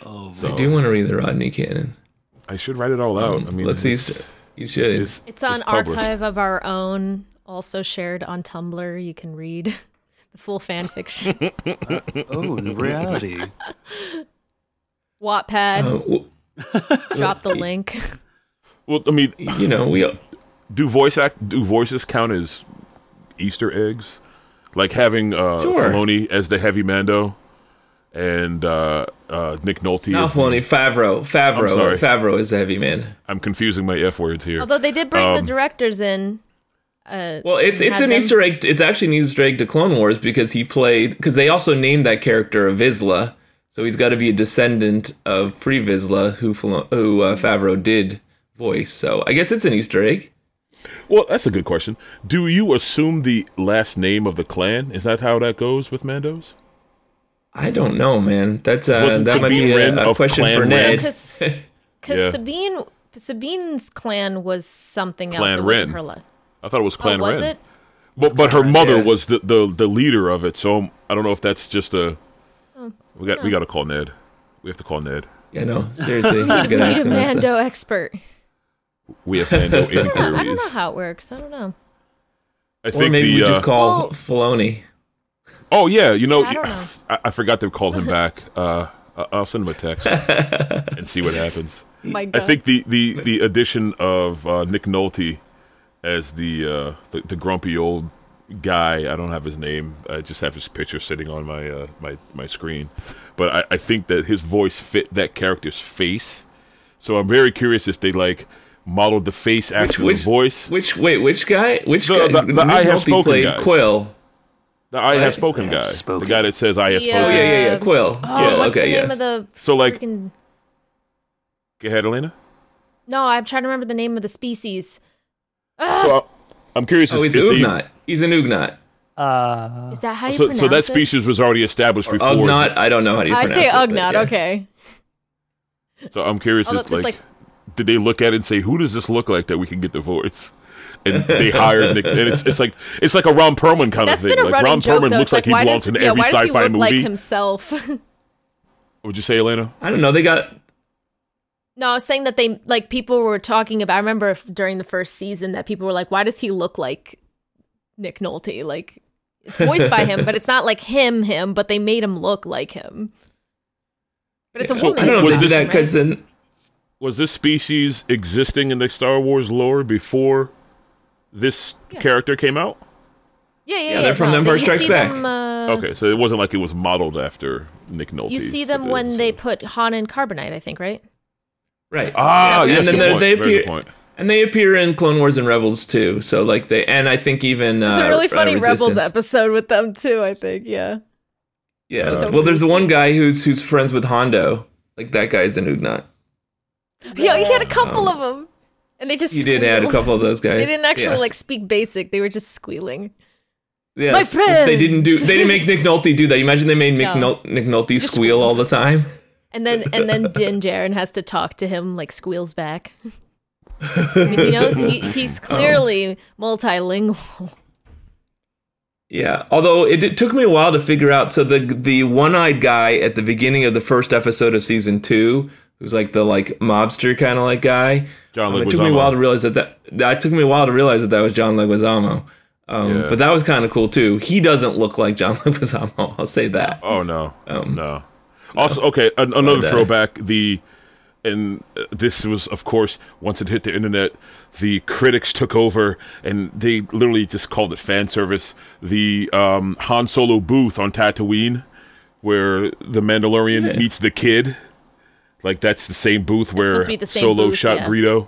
Speaker 13: Oh,
Speaker 14: So-
Speaker 1: I do want to read the Rodney Canon.
Speaker 14: I should write it all out. I mean,
Speaker 1: let's see.
Speaker 14: it's-
Speaker 1: You should.
Speaker 14: It's,
Speaker 12: It's on
Speaker 14: published.
Speaker 12: Archive of Our Own, also shared on Tumblr. You can read the full fan fiction.
Speaker 13: oh, the reality.
Speaker 12: Wattpad.
Speaker 1: Uh,
Speaker 12: Drop the link.
Speaker 14: Well, I mean,
Speaker 1: you know, we
Speaker 14: do voice act do voices count as Easter eggs, like having uh,
Speaker 1: Sure.
Speaker 14: Filoni as the heavy Mando and uh, uh, Nick Nolte.
Speaker 1: Not
Speaker 14: as the-
Speaker 1: Filoni, Favreau. Favreau.
Speaker 14: I'm sorry.
Speaker 1: Favreau is the heavy man.
Speaker 14: I'm confusing my f words here.
Speaker 12: Although they did bring
Speaker 14: Um,
Speaker 12: the directors in. Uh,
Speaker 1: Well, it's it's
Speaker 12: had
Speaker 1: an
Speaker 12: them-
Speaker 1: Easter egg. It's actually an Easter egg to Clone Wars because he played because they also named that character of Vizsla, so he's got to be a descendant of Pre Vizsla, who Filo- who uh, Favreau did voice. So I guess it's an Easter egg.
Speaker 14: Well, that's a good question. Do you assume the last name of the clan? Is that how that goes with Mandos?
Speaker 1: I don't know, man. That's uh,
Speaker 14: Wasn't
Speaker 1: that might be
Speaker 14: Sabine
Speaker 1: a, a question
Speaker 14: Clan
Speaker 1: for
Speaker 14: Wren?
Speaker 1: Ned.
Speaker 12: Because
Speaker 14: Yeah.
Speaker 12: Sabine Sabine's clan was something else.
Speaker 14: Clan
Speaker 12: it
Speaker 14: Wren.
Speaker 12: her last.
Speaker 14: I thought it was Clan
Speaker 12: oh, was
Speaker 14: Wren.
Speaker 12: it?
Speaker 14: But but her mother
Speaker 1: yeah.
Speaker 14: was the, the the leader of it. So I don't know if that's just a. We got we got to call Ned. We have to call Ned.
Speaker 1: Yeah, no, seriously, you
Speaker 12: Need,
Speaker 1: gotta ask
Speaker 12: a
Speaker 1: him this.
Speaker 12: Mando expert.
Speaker 14: We have Mando
Speaker 12: I don't, know, I don't know how it works. I don't know.
Speaker 14: I
Speaker 1: Or
Speaker 14: think
Speaker 1: maybe
Speaker 14: the
Speaker 1: we
Speaker 14: uh,
Speaker 1: just call
Speaker 12: Well-
Speaker 1: Filoni.
Speaker 14: Oh yeah, you know,
Speaker 12: I don't know.
Speaker 14: I, I forgot to call him back. Uh, I- I'll send him a text and see what happens.
Speaker 12: My
Speaker 14: I think the, the, the addition of uh, Nick Nolte as the, uh, the the grumpy old guy. I don't have his name. I just have his picture sitting on my uh, my my screen. But I, I think that his voice fit that character's face. So I'm very curious if they like modeled the face after
Speaker 1: which-
Speaker 14: the voice.
Speaker 1: Which wait, which guy? Which
Speaker 14: The-
Speaker 1: guy?
Speaker 14: the- the I have
Speaker 1: Nolte
Speaker 14: spoken
Speaker 1: played
Speaker 14: guys.
Speaker 1: Kuiil.
Speaker 14: The I have spoken
Speaker 13: I
Speaker 14: guy,
Speaker 13: have spoken.
Speaker 14: the guy that says I have
Speaker 12: The,
Speaker 14: spoken.
Speaker 1: Oh yeah, yeah, yeah. Kuiil.
Speaker 12: Oh,
Speaker 1: yeah,
Speaker 12: what's
Speaker 1: okay,
Speaker 12: the name
Speaker 1: yes.
Speaker 12: of the
Speaker 14: So, like-
Speaker 12: freaking-
Speaker 14: Go ahead, Elena.
Speaker 12: No, I'm trying to remember the name of the species.
Speaker 14: So uh, I'm curious.
Speaker 1: oh,
Speaker 14: if
Speaker 1: he's
Speaker 14: they-
Speaker 1: Ugnaught. He's an Ugnat.
Speaker 13: Uh,
Speaker 12: Is that how you
Speaker 14: So,
Speaker 12: pronounce
Speaker 14: so that
Speaker 12: it?
Speaker 14: species was already established before.
Speaker 1: Ugnat, I don't know how do you
Speaker 12: I
Speaker 1: pronounce
Speaker 12: say
Speaker 1: it. but
Speaker 12: Ugnaught.
Speaker 1: yeah.
Speaker 12: Okay.
Speaker 14: So I'm curious.
Speaker 12: Although
Speaker 14: It's
Speaker 12: it's
Speaker 14: like,
Speaker 12: like-
Speaker 14: did they look at it and say, "Who does this look like that we can get the voice"? And they hired Nick. And it's, it's like it's like a Ron Perlman kind
Speaker 12: That's
Speaker 14: of thing.
Speaker 12: been a
Speaker 14: Like
Speaker 12: running
Speaker 14: Ron
Speaker 12: joke
Speaker 14: Perlman
Speaker 12: though.
Speaker 14: looks
Speaker 12: It's
Speaker 14: like,
Speaker 12: like, why
Speaker 14: he
Speaker 12: does
Speaker 14: belongs in
Speaker 12: yeah,
Speaker 14: every
Speaker 12: why does he
Speaker 14: sci-fi
Speaker 12: look
Speaker 14: movie.
Speaker 12: like himself?
Speaker 14: Would you say, Elena?
Speaker 1: I don't know. They got
Speaker 12: No, I was saying that they like people were talking about. I remember f- during the first season that people were like, "Why does he look like Nick Nolte?" Like it's voiced by him, but it's not like him, him. But they made him look like him. But it's a
Speaker 14: So,
Speaker 12: woman.
Speaker 1: I don't know if
Speaker 14: Was
Speaker 1: they did
Speaker 14: this-
Speaker 1: that because then
Speaker 14: Was this species existing in the Star Wars lore before this character came out?
Speaker 12: Yeah, yeah,
Speaker 1: Yeah,
Speaker 12: yeah.
Speaker 1: they're from
Speaker 12: no,
Speaker 1: The
Speaker 12: they-
Speaker 1: Empire Strikes Back.
Speaker 12: Them, uh,
Speaker 14: Okay, so it wasn't like it was modeled after Nick Nolte.
Speaker 12: You see
Speaker 14: for
Speaker 12: them
Speaker 14: the-
Speaker 12: when they put Han in carbonite, I think, right?
Speaker 1: right.
Speaker 14: Ah,
Speaker 1: Yeah,
Speaker 14: yes,
Speaker 1: and then
Speaker 14: good
Speaker 1: they,
Speaker 14: point,
Speaker 1: they
Speaker 14: very good
Speaker 1: appear
Speaker 14: point.
Speaker 1: And they appear in Clone Wars and Rebels too. So like they and I think even
Speaker 12: It's
Speaker 1: uh,
Speaker 12: a really
Speaker 1: uh,
Speaker 12: funny Rebels episode with them too. I think, yeah.
Speaker 1: Yeah.
Speaker 12: So
Speaker 1: well, there's the one guy who's who's friends with Hondo. Like that guy's an Ugnaught.
Speaker 12: Yeah, he had a couple of them, and they just
Speaker 1: He did add a couple of those guys.
Speaker 12: They didn't actually
Speaker 1: Yes.
Speaker 12: like speak basic; they were just squealing.
Speaker 1: Yes,
Speaker 12: My
Speaker 1: which They didn't do. They didn't make
Speaker 12: friends!
Speaker 1: Nick Nolte do that. You imagine they made Nick,
Speaker 12: No.
Speaker 1: Nick Nolte squeal all the time.
Speaker 12: And then and then Din Djarin has to talk to him like squeals back. I mean, he knows he,
Speaker 1: Um,
Speaker 12: he's clearly multilingual.
Speaker 1: Yeah, although it, it took me a while to figure out. So the the one eyed guy at the beginning of the first episode of season two, who's like the like mobster kind of like guy.
Speaker 14: John
Speaker 1: um, it took me a while to realize that that that took me a while to realize that that was John Leguizamo. Um,
Speaker 14: Yeah.
Speaker 1: But that was kind of cool too. He doesn't look like John Leguizamo. I'll say that.
Speaker 14: Oh no,
Speaker 1: Um,
Speaker 14: no. Also, okay, an- another
Speaker 1: But,
Speaker 14: throwback. The and uh, this was, of course, once it hit the internet, the critics took over and they literally just called it fan service. The um, Han Solo booth on Tatooine, where the Mandalorian
Speaker 1: Yeah.
Speaker 14: meets the kid. Like that's the same booth where
Speaker 12: supposed to be the same
Speaker 14: Solo
Speaker 12: booth,
Speaker 14: shot
Speaker 12: yeah.
Speaker 14: Greedo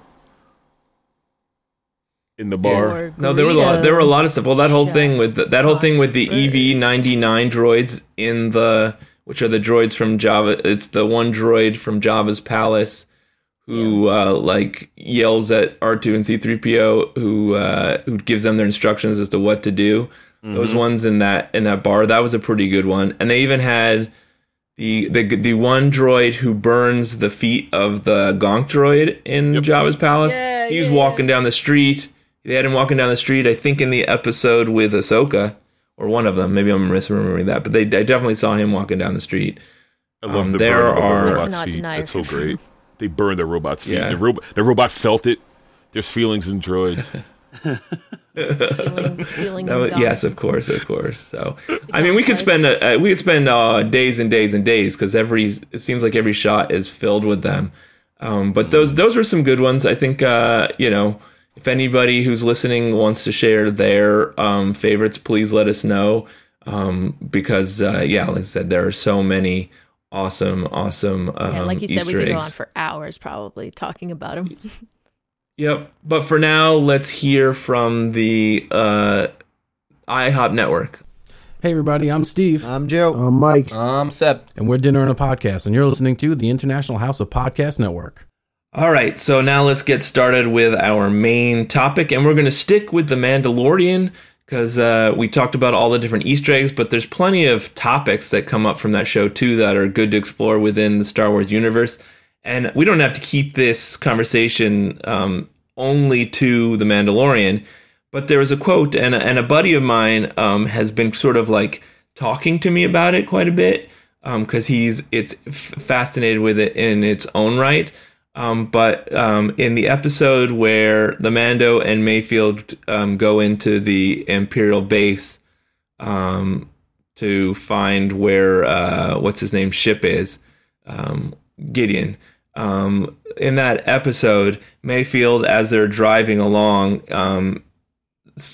Speaker 14: in the bar.
Speaker 12: Or
Speaker 1: No, there were a lot. There were a lot of stuff. Well, that whole
Speaker 12: Shut
Speaker 1: thing with the, that whole thing with the. EV ninety nine droids in the which are the droids from Jabba. It's the one droid from Jabba's palace who uh, like yells at R two and C three PO who uh, who gives them their instructions as to what to do. Those ones in that in that bar that was a pretty good one, and they even had. The, the the one droid who burns the feet of the Gonk droid in Jabba's palace.
Speaker 12: Yeah,
Speaker 1: he was
Speaker 12: yeah,
Speaker 1: walking down the street. They had him walking down the street. I think in the episode with Ahsoka, or one of them. Maybe I'm misremembering that, but they I definitely saw him walking down the street.
Speaker 14: I love
Speaker 1: Um,
Speaker 14: the
Speaker 1: there
Speaker 14: burn of the
Speaker 1: are-
Speaker 14: robot's feet. That's so great. They burn their robot's feet.
Speaker 1: Yeah.
Speaker 14: The robot, the robot felt it. There's feelings in droids.
Speaker 12: feeling, feeling
Speaker 1: was, yes, of course, of course. So, I mean, we could spend a, uh, we could spend uh, days and days and days because every it seems like every shot is filled with them. Um, but those those were some good ones. I think uh, you know if anybody who's listening wants to share their um, favorites, please let us know. Um, because uh, yeah, like I said, there are so many awesome, awesome um,
Speaker 12: Yeah, like you said, we could
Speaker 1: eggs.
Speaker 12: go on for hours probably talking about them.
Speaker 1: Yep. But for now, let's hear from the uh, IHOP network.
Speaker 4: Hey everybody, I'm Steve.
Speaker 15: I'm Joe.
Speaker 16: I'm Mike.
Speaker 17: I'm Seb.
Speaker 4: And we're Dinner and a Podcast, and you're listening to the International House of Podcast Network.
Speaker 1: All right, so now let's get started with our main topic, and we're going to stick with the Mandalorian because uh, we talked about all the different Easter eggs, but there's plenty of topics that come up from that show too that are good to explore within the Star Wars universe. And we don't have to keep this conversation um, only to the Mandalorian, but there was a quote, and a, and a buddy of mine um, has been sort of like talking to me about it quite a bit because he's it's f- fascinated with it in its own right. Um, but um, in the episode where the Mando and Mayfield um, go into the Imperial base um, to find where uh, what's his name ship is, um, Gideon. Um, in that episode, Mayfield, as they're driving along, um,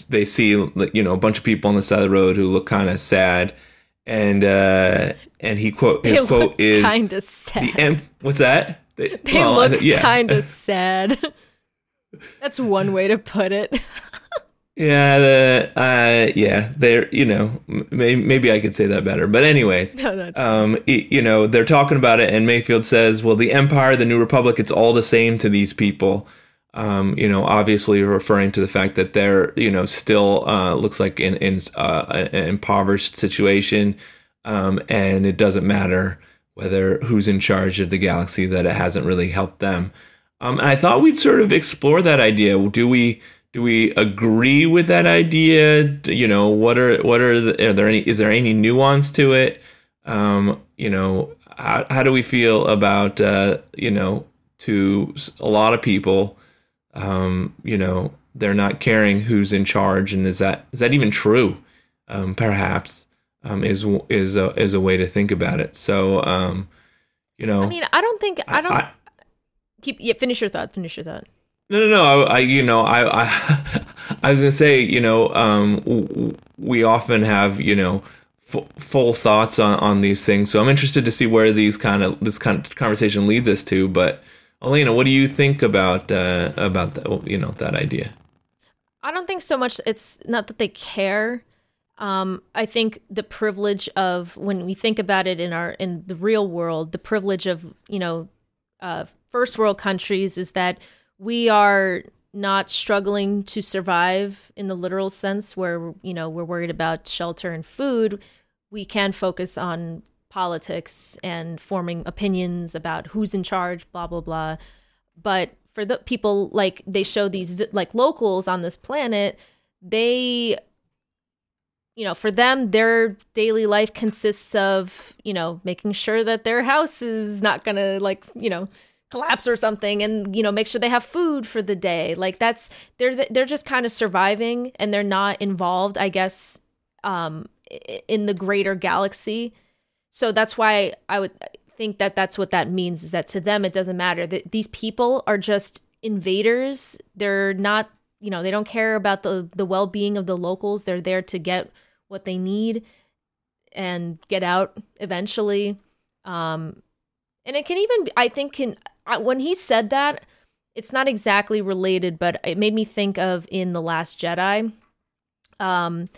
Speaker 1: they see you know a bunch of people on the side of the road who look kind of sad, and uh, and he quote his quote is
Speaker 12: kinda sad.
Speaker 1: The em- what's that? They,
Speaker 12: They
Speaker 1: well,
Speaker 12: look
Speaker 1: th- yeah.
Speaker 12: kind of sad. That's one way to put it.
Speaker 1: Yeah, the, uh, yeah, they're you know maybe, maybe I could say that better, but anyways,
Speaker 12: No,
Speaker 1: um, you know they're talking about it, and Mayfield says, "Well, the Empire, the New Republic, it's all the same to these people." Um, you know, obviously referring to the fact that they're you know still uh, looks like in in uh, an impoverished situation, um, and it doesn't matter whether who's in charge of the galaxy that it hasn't really helped them. Um, and I thought we'd sort of explore that idea. Do we do we agree with that idea? Do- You know, what are what are, the, are there any is there any nuance to it? Um, you know, how, how do we feel about uh, you know to a lot of people um, you know they're not caring who's in charge and is that is that even true um, perhaps um, is is a, is a way to think about it so um, you know
Speaker 12: I mean I don't think I don't I, keep yeah finish your thought finish your thought
Speaker 1: no, no, no. I, I, you know, I, I, I was gonna say, you know, um, we often have, you know, f- full thoughts on, on these things. So I'm interested to see where these kind of this kind of conversation leads us to. But Elena, what do you think about uh, about the, you know that idea?
Speaker 12: I don't think so much. It's not that they care. Um, I think the privilege of when we think about it in our in the real world, the privilege of you know uh, first world countries is that we are not struggling to survive in the literal sense where you know we're worried about shelter and food we can focus on politics and forming opinions about who's in charge, blah blah blah. But for the people like they show these like locals on this planet, they you know, for them their daily life consists of, you know, making sure that their house is not going to like, you know, collapse or something and you know make sure they have food for the day like that's they're they're just kind of surviving and they're not involved i guess um in the greater galaxy. So that's why I would think that that's what that means is that to them it doesn't matter that these people are just invaders. They're not, you know, they don't care about the the well-being of the locals. They're there to get what they need and get out eventually. Um and it can even I think can when he said that it's not exactly related, but it made me think of in the Last Jedi. Um,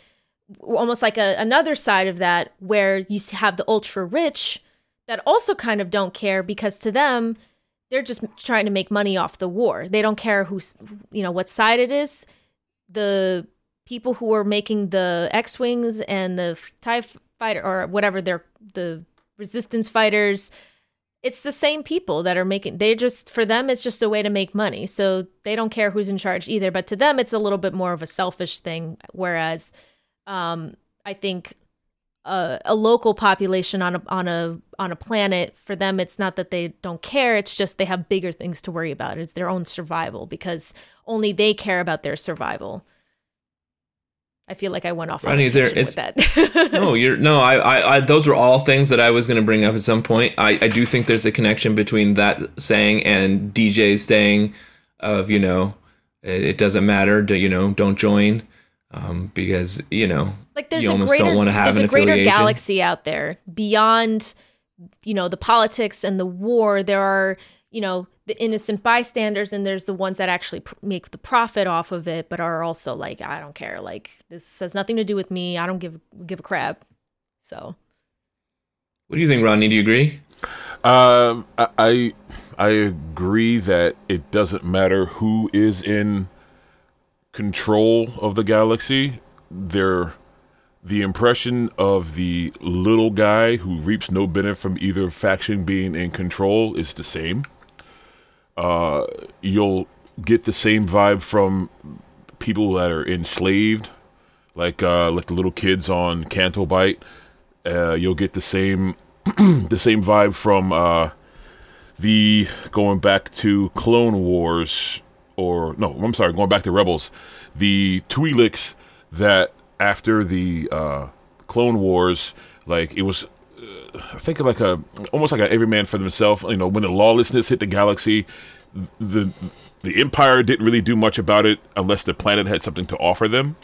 Speaker 12: almost like a, another side of that where you have the ultra rich that also kind of don't care because to them they're just trying to make money off the war they don't care who's you know what side it is the people who are making the x-wings and the tie fighter or whatever they're the resistance fighters it's the same people that are making they just for them it's just a way to make money. So they don't care who's in charge either. But to them it's a little bit more of a selfish thing. Whereas um, I think a, a, local population on a on a on a planet for them it's not that they don't care. It's just they have bigger things to worry about. It's their own survival because only they care about their survival I feel like I went off Ronnie, on a there, with that.
Speaker 1: no, you're no. I, I, I, those were all things that I was going to bring up at some point. I, I do think there's a connection between that saying and DJ's saying of you know, it, it doesn't matter. To, you know, don't join um, because you know,
Speaker 12: like there's a greater there's a greater galaxy out there beyond you know the politics and the war. There are you know the innocent bystanders, and there's the ones that actually pr- make the profit off of it, but are also like, I don't care. Like this has nothing to do with me. I don't give give a crap. So,
Speaker 1: what do you think, ronnie Do you agree?
Speaker 14: Um, I I agree that it doesn't matter who is in control of the galaxy, they're the impression of the little guy who reaps no benefit from either faction being in control is the same. Uh, you'll get the same vibe from people that are enslaved, like uh, like the little kids on Canto Bight. Uh, you'll get the same the same vibe from uh, the going back to Clone Wars or no, I'm sorry, going back to Rebels, the Twi'leks that after the uh, Clone Wars, like it was, I think like a almost like a every man for themselves. You know, when the lawlessness hit the galaxy, the the Empire didn't really do much about it unless the planet had something to offer them,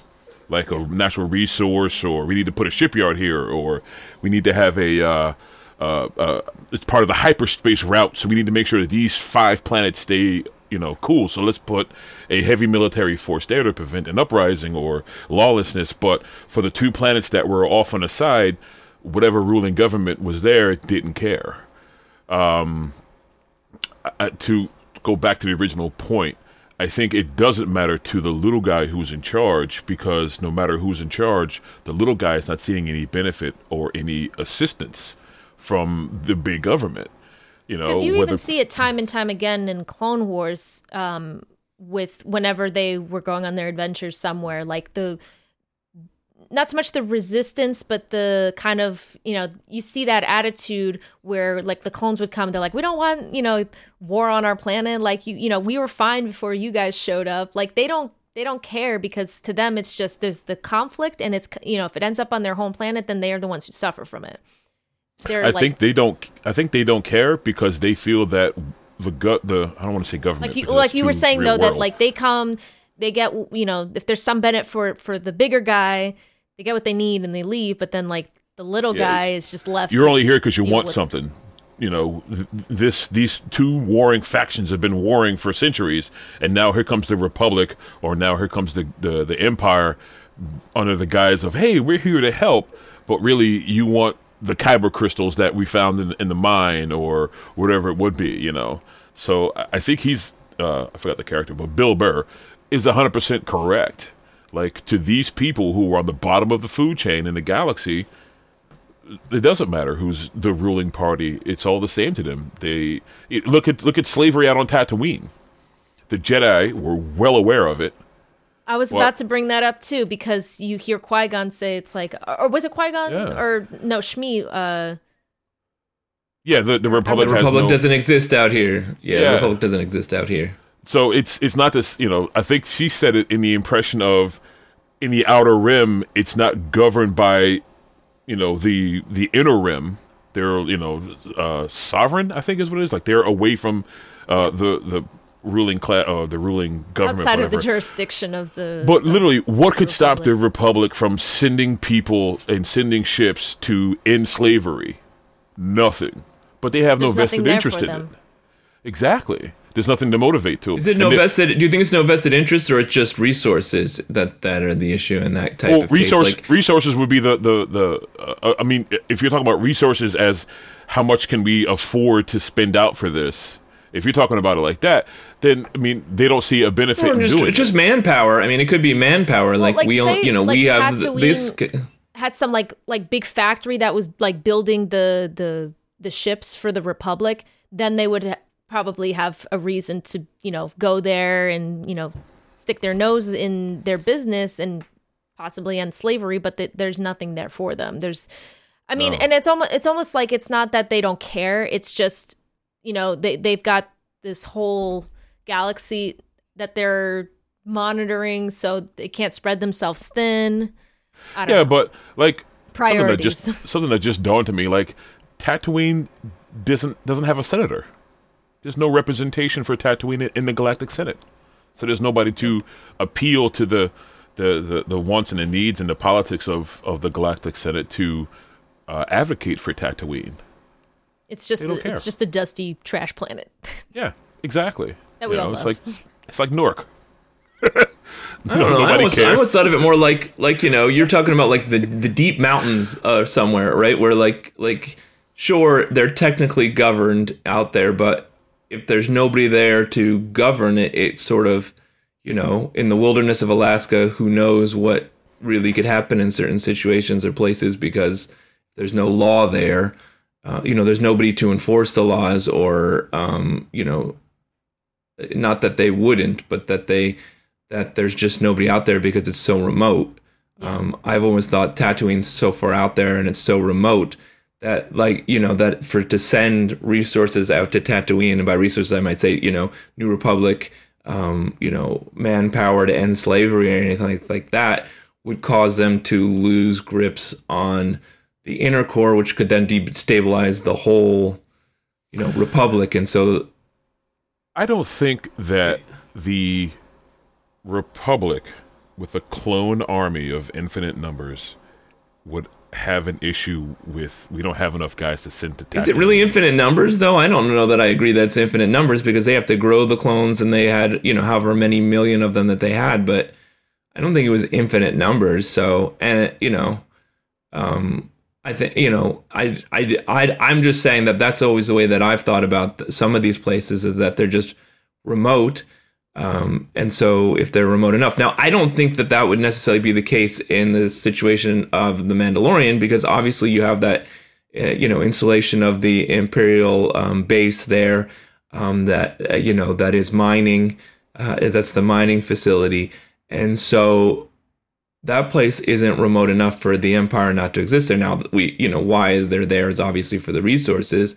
Speaker 14: like a natural resource, or we need to put a shipyard here, or we need to have a. Uh, uh, uh, it's part of the hyperspace route, so we need to make sure that these five planets stay you know, cool. So let's put a heavy military force there to prevent an uprising or lawlessness. But for the two planets that were off on the side, whatever ruling government was there didn't care. Um, to go back to the original point, I think it doesn't matter to the little guy who's in charge because no matter who's in charge, the little guy is not seeing any benefit or any assistance from the big government. You know,
Speaker 12: because you whether... even see it time and time again in Clone Wars. Um, with whenever they were going on their adventures somewhere, like the not so much the resistance, but the kind of you know you see that attitude where like the clones would come, they're like, we don't want you know war on our planet. Like you you know we were fine before you guys showed up. Like they don't they don't care because to them it's just there's the conflict and it's you know if it ends up on their home planet then they are the ones who suffer from it.
Speaker 14: They're I like, think they don't. I think they don't care because they feel that the gut the I don't want to say government
Speaker 12: like you like you were saying though world. that like they come they get you know if there's some benefit for for the bigger guy they get what they need and they leave but then like the little yeah. guy is just left
Speaker 14: you're only here because you want something. You know th- this these two warring factions have been warring for centuries and now here comes the republic or now here comes the the, the empire under the guise of hey we're here to help but really you want the kyber crystals that we found in, in the mine or whatever it would be you know? So i think he's uh, i forgot the character but bill burr is 100% correct like to these people who are on the bottom of the food chain in the galaxy, it doesn't matter who's the ruling party. It's all the same to them. They it, look at look at slavery out on Tatooine. The Jedi were well aware of it.
Speaker 12: I was well, about to bring that up too because you hear Qui Gon say it's like, or was it Qui Gon yeah. or no Shmi? Uh,
Speaker 14: yeah, the the Republic.
Speaker 1: The Republic
Speaker 14: no,
Speaker 1: doesn't exist out here. Yeah, yeah, the Republic doesn't exist out here.
Speaker 14: So it's it's not this. You know, I think she said it in the impression of in the outer rim, it's not governed by, you know, the the inner rim. They're you know uh, sovereign. I think is what it is. Like they're away from uh, the the ruling class, uh, the ruling government,
Speaker 12: outside whatever. of the jurisdiction of the.
Speaker 14: But literally, what could stop the republic from sending people and sending ships to end slavery? Nothing. But they have There's no vested interest in it. Exactly. There's nothing to motivate to.
Speaker 1: Is it no and vested? do you think it's no vested interest, or it's just resources that that are the issue in that type well, of
Speaker 14: resource,
Speaker 1: case?
Speaker 14: Like, resources would be the the the. Uh, I mean, if you're talking about resources as how much can we afford to spend out for this, if you're talking about it like that, then I mean they don't see a benefit or in
Speaker 1: just,
Speaker 14: doing it.
Speaker 1: just
Speaker 14: it.
Speaker 1: manpower. I mean, it could be manpower. Well, like, like, we, say, you know, like we have this
Speaker 12: had some like like big factory that was like building the the the ships for the Republic. Then they would probably have a reason to, you know, go there and, you know, stick their nose in their business and possibly end slavery, but th- there's nothing there for them. There's, I mean, no. and it's almost it's almost like it's not that they don't care. It's just, you know, they they've got this whole galaxy that they're monitoring, so they can't spread themselves thin.
Speaker 14: yeah, know. but like Priorities. something that just something that just dawned to me, like Tatooine doesn't doesn't have a senator. There's no representation for Tatooine in the Galactic Senate, so there's nobody to appeal to the the, the, the wants and the needs and the politics of, of the Galactic Senate to uh, advocate for Tatooine.
Speaker 12: It's just a, it's just a dusty trash planet.
Speaker 14: Yeah, exactly.
Speaker 12: that we you all know,
Speaker 14: It's like it's like Newark.
Speaker 1: I don't know. I almost, I almost, thought of it more like like you know you're talking about like the the deep mountains uh, somewhere, right? Where like like sure they're technically governed out there, but if there's nobody there to govern it, it's sort of, you know, in the wilderness of Alaska, who knows what really could happen in certain situations or places because there's no law there. Uh, you know, there's nobody to enforce the laws or, um, you know, not that they wouldn't, but that they, that there's just nobody out there because it's so remote. Um, I've always thought Tatooine's so far out there and it's so remote that like you know that for to send resources out to Tatooine and by resources I might say you know New Republic um, you know manpower to end slavery or anything like, like that would cause them to lose grips on the inner core which could then destabilize the whole you know republic. And so
Speaker 14: I don't think that the republic with a clone army of infinite numbers would have an issue with we don't have enough guys to send to
Speaker 1: Is it really infinite numbers though? I don't know that I agree that's infinite numbers because they have to grow the clones and they had, you know, however many million of them that they had, but I don't think it was infinite numbers. So, and you know, um I think you know I, I, I I'm just saying that that's always the way that I've thought about some of these places is that they're just remote um, and so if they're remote enough. Now, I don't think that that would necessarily be the case in the situation of the Mandalorian because obviously you have that, uh, you know, installation of the Imperial um, base there um, that, uh, you know, that is mining. Uh, that's the mining facility. And so that place isn't remote enough for the empire not to exist there. Now we, you know, why is there there is obviously for the resources,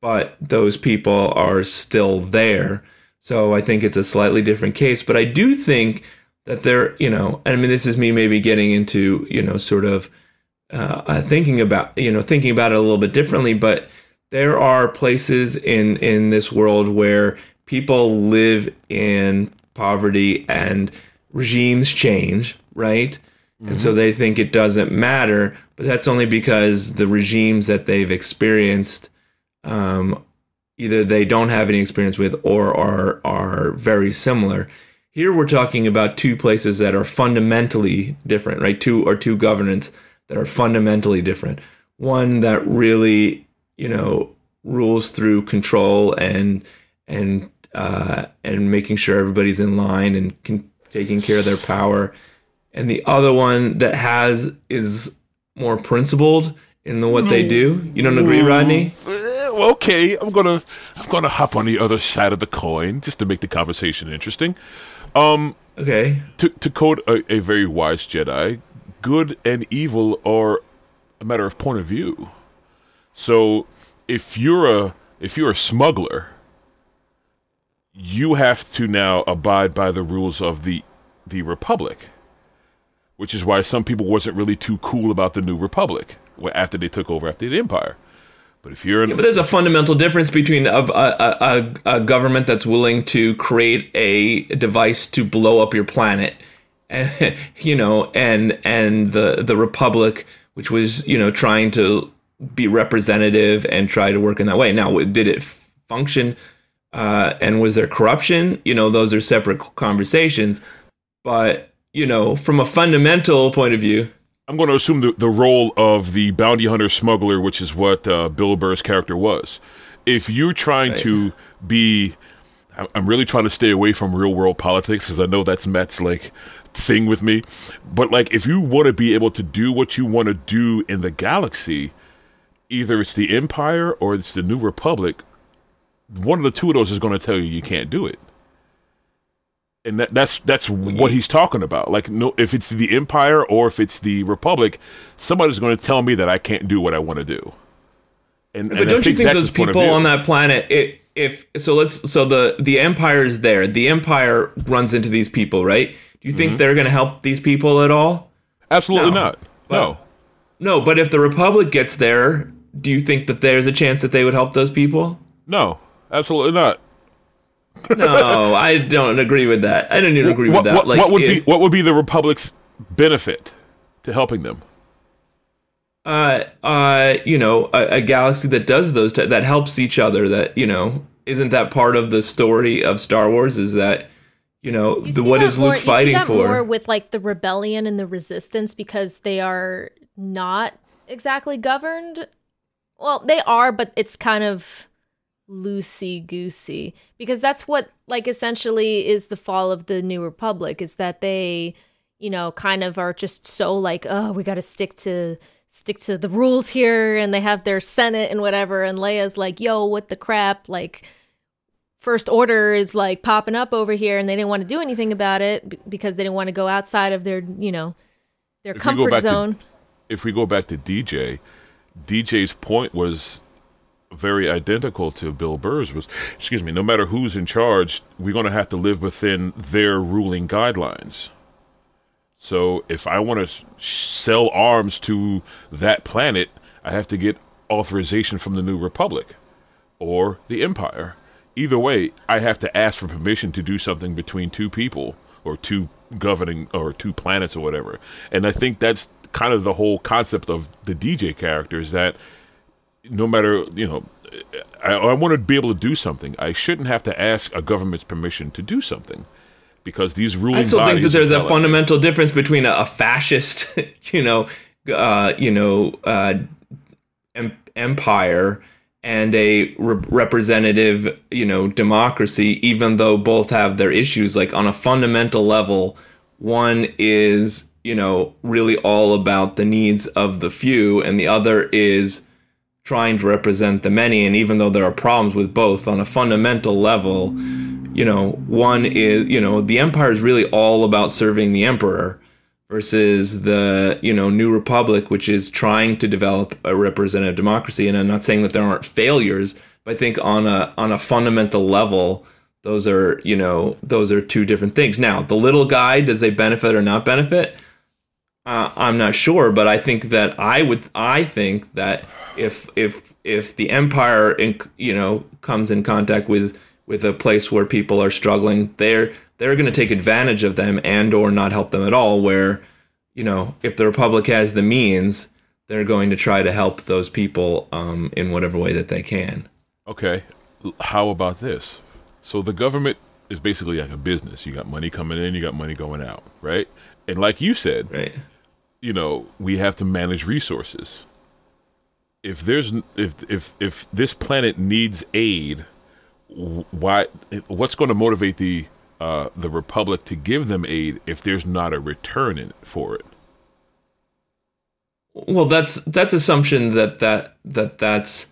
Speaker 1: but those people are still there. So I think it's a slightly different case. But I do think that there, you know, and I mean, this is me maybe getting into, you know, sort of uh, uh, thinking about, you know, thinking about it a little bit differently. But there are places in in this world where people live in poverty and regimes change, right? Mm-hmm. And so they think it doesn't matter, but that's only because the regimes that they've experienced, um, either they don't have any experience with or are are very similar. Here we're talking about two places that are fundamentally different, right? Two or two governance that are fundamentally different. One that really, you know, rules through control and and uh, and making sure everybody's in line and can, taking care of their power, and the other one that has is more principled in the what they do. You don't agree, Rodney?
Speaker 14: okay, I'm gonna I'm gonna hop on the other side of the coin just to make the conversation interesting. Um,
Speaker 1: okay.
Speaker 14: To to quote a, a very wise Jedi, good and evil are a matter of point of view. So if you're a if you're a smuggler, you have to now abide by the rules of the the republic, which is why some people wasn't really too cool about the new republic after they took over after the empire. But if you're,
Speaker 1: yeah, but there's a fundamental difference between a, a, a, a, government that's willing to create a device to blow up your planet, and you know, and and the the republic, which was you know trying to be representative and try to work in that way. Now, did it function? Uh, and was there corruption? You know, those are separate conversations. But you know, from a fundamental point of view,
Speaker 14: I'm going to assume the, the role of the bounty hunter smuggler, which is what uh, Bill Burr's character was. If you're trying right. to be, I'm really trying to stay away from real world politics because I know that's Matt's like thing with me. But like, if you want to be able to do what you want to do in the galaxy, either it's the Empire or it's the New Republic. One of the two of those is going to tell you you can't do it, and that, that's that's what he's talking about. Like, no, if it's the Empire or if it's the Republic, somebody's going to tell me that I can't do what I want to do.
Speaker 1: And, but and don't you think those people on that planet, it if so, let's so the the Empire is there. The Empire runs into these people, right? Do you think mm-hmm. they're going to help these people at all?
Speaker 14: Absolutely no. not. No.
Speaker 1: No, but if the Republic gets there, do you think that there's a chance that they would help those people?
Speaker 14: No, absolutely not.
Speaker 1: No, I don't agree with that. I don't even agree
Speaker 14: what,
Speaker 1: with that.
Speaker 14: What,
Speaker 1: like,
Speaker 14: what would if, be what would be the Republic's benefit to helping them?
Speaker 1: Uh, uh, you know, a, a galaxy that does those t- that helps each other. That you know, isn't that part of the story of Star Wars? Is that you know you the, what is Luke fighting for? More
Speaker 12: with like the rebellion and the resistance because they are not exactly governed well, they are, but it's kind of loosey goosey because that's what like essentially is the fall of the New Republic is that they, you know, kind of are just so like, oh, we got to stick to stick to the rules here, and they have their Senate and whatever, and Leia's like, yo, what the crap, like. First Order is like popping up over here, and they didn't want to do anything about it because they didn't want to go outside of their, you know, their if comfort zone.
Speaker 14: To, if we go back to DJ, DJ's point was very identical to Bill Burr's was excuse me, no matter who's in charge, we're going to have to live within their ruling guidelines. So if I want to sell arms to that planet, I have to get authorization from the New Republic or the Empire. Either way, I have to ask for permission to do something between two people or two governing or two planets or whatever. And I think that's kind of the whole concept of the DJ character is that no matter you know I, I want to be able to do something i shouldn't have to ask a government's permission to do something because these ruling
Speaker 1: i still think that there's a fundamental difference between a, a fascist you know uh, you know uh, em- empire and a re- representative you know democracy even though both have their issues. Like on a fundamental level one is you know, really all about the needs of the few, and the other is trying to represent the many. And even though there are problems with both on a fundamental level, you know, one is, you know, the empire is really all about serving the emperor versus the you know New Republic, which is trying to develop a representative democracy. And I'm not saying that there aren't failures, but I think on a on a fundamental level, those are you know those are two different things. Now, the little guy does they benefit or not benefit? Uh, I'm not sure, but I think that I would I think that if if if the empire in, you know comes in contact with with a place where people are struggling, they're they're going to take advantage of them and or not help them at all. Where you know if the republic has the means, they're going to try to help those people um, in whatever way that they can.
Speaker 14: Okay, how about this? So the government is basically like a business. You got money coming in, you got money going out, right? And like you said,
Speaker 1: right.
Speaker 14: You know, we have to manage resources. If there's if if if this planet needs aid, why what's going to motivate the uh, the republic to give them aid if there's not a return in for it?
Speaker 1: Well, that's that's assumption that that that that's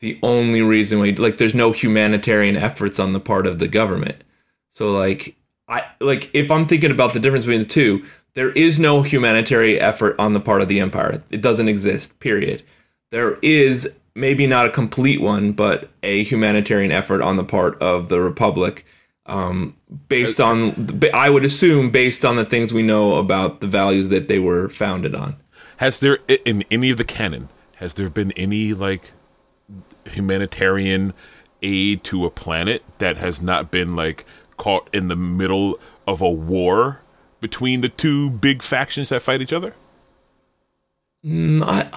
Speaker 1: the only reason we like there's no humanitarian efforts on the part of the government. So like I like if I'm thinking about the difference between the two, there is no humanitarian effort on the part of the empire. It doesn't exist. Period. There is maybe not a complete one, but a humanitarian effort on the part of the republic um, based on I would assume based on the things we know about the values that they were founded on.
Speaker 14: Has there in any of the canon has there been any like humanitarian aid to a planet that has not been like caught in the middle of a war between the two big factions that fight each other?
Speaker 1: Mm, I,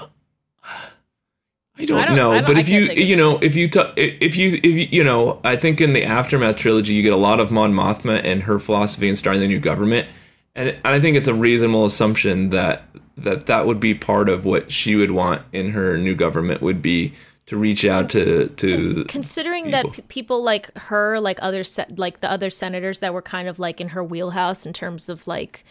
Speaker 1: I don't, I don't know, I don't, but if you you know if you t- if you if you you know I think in the aftermath trilogy you get a lot of Mon Mothma and her philosophy and starting the new government, and I think it's a reasonable assumption that that that would be part of what she would want in her new government would be to reach out to to
Speaker 12: considering people. that p- people like her like other se- like the other senators that were kind of like in her wheelhouse in terms of like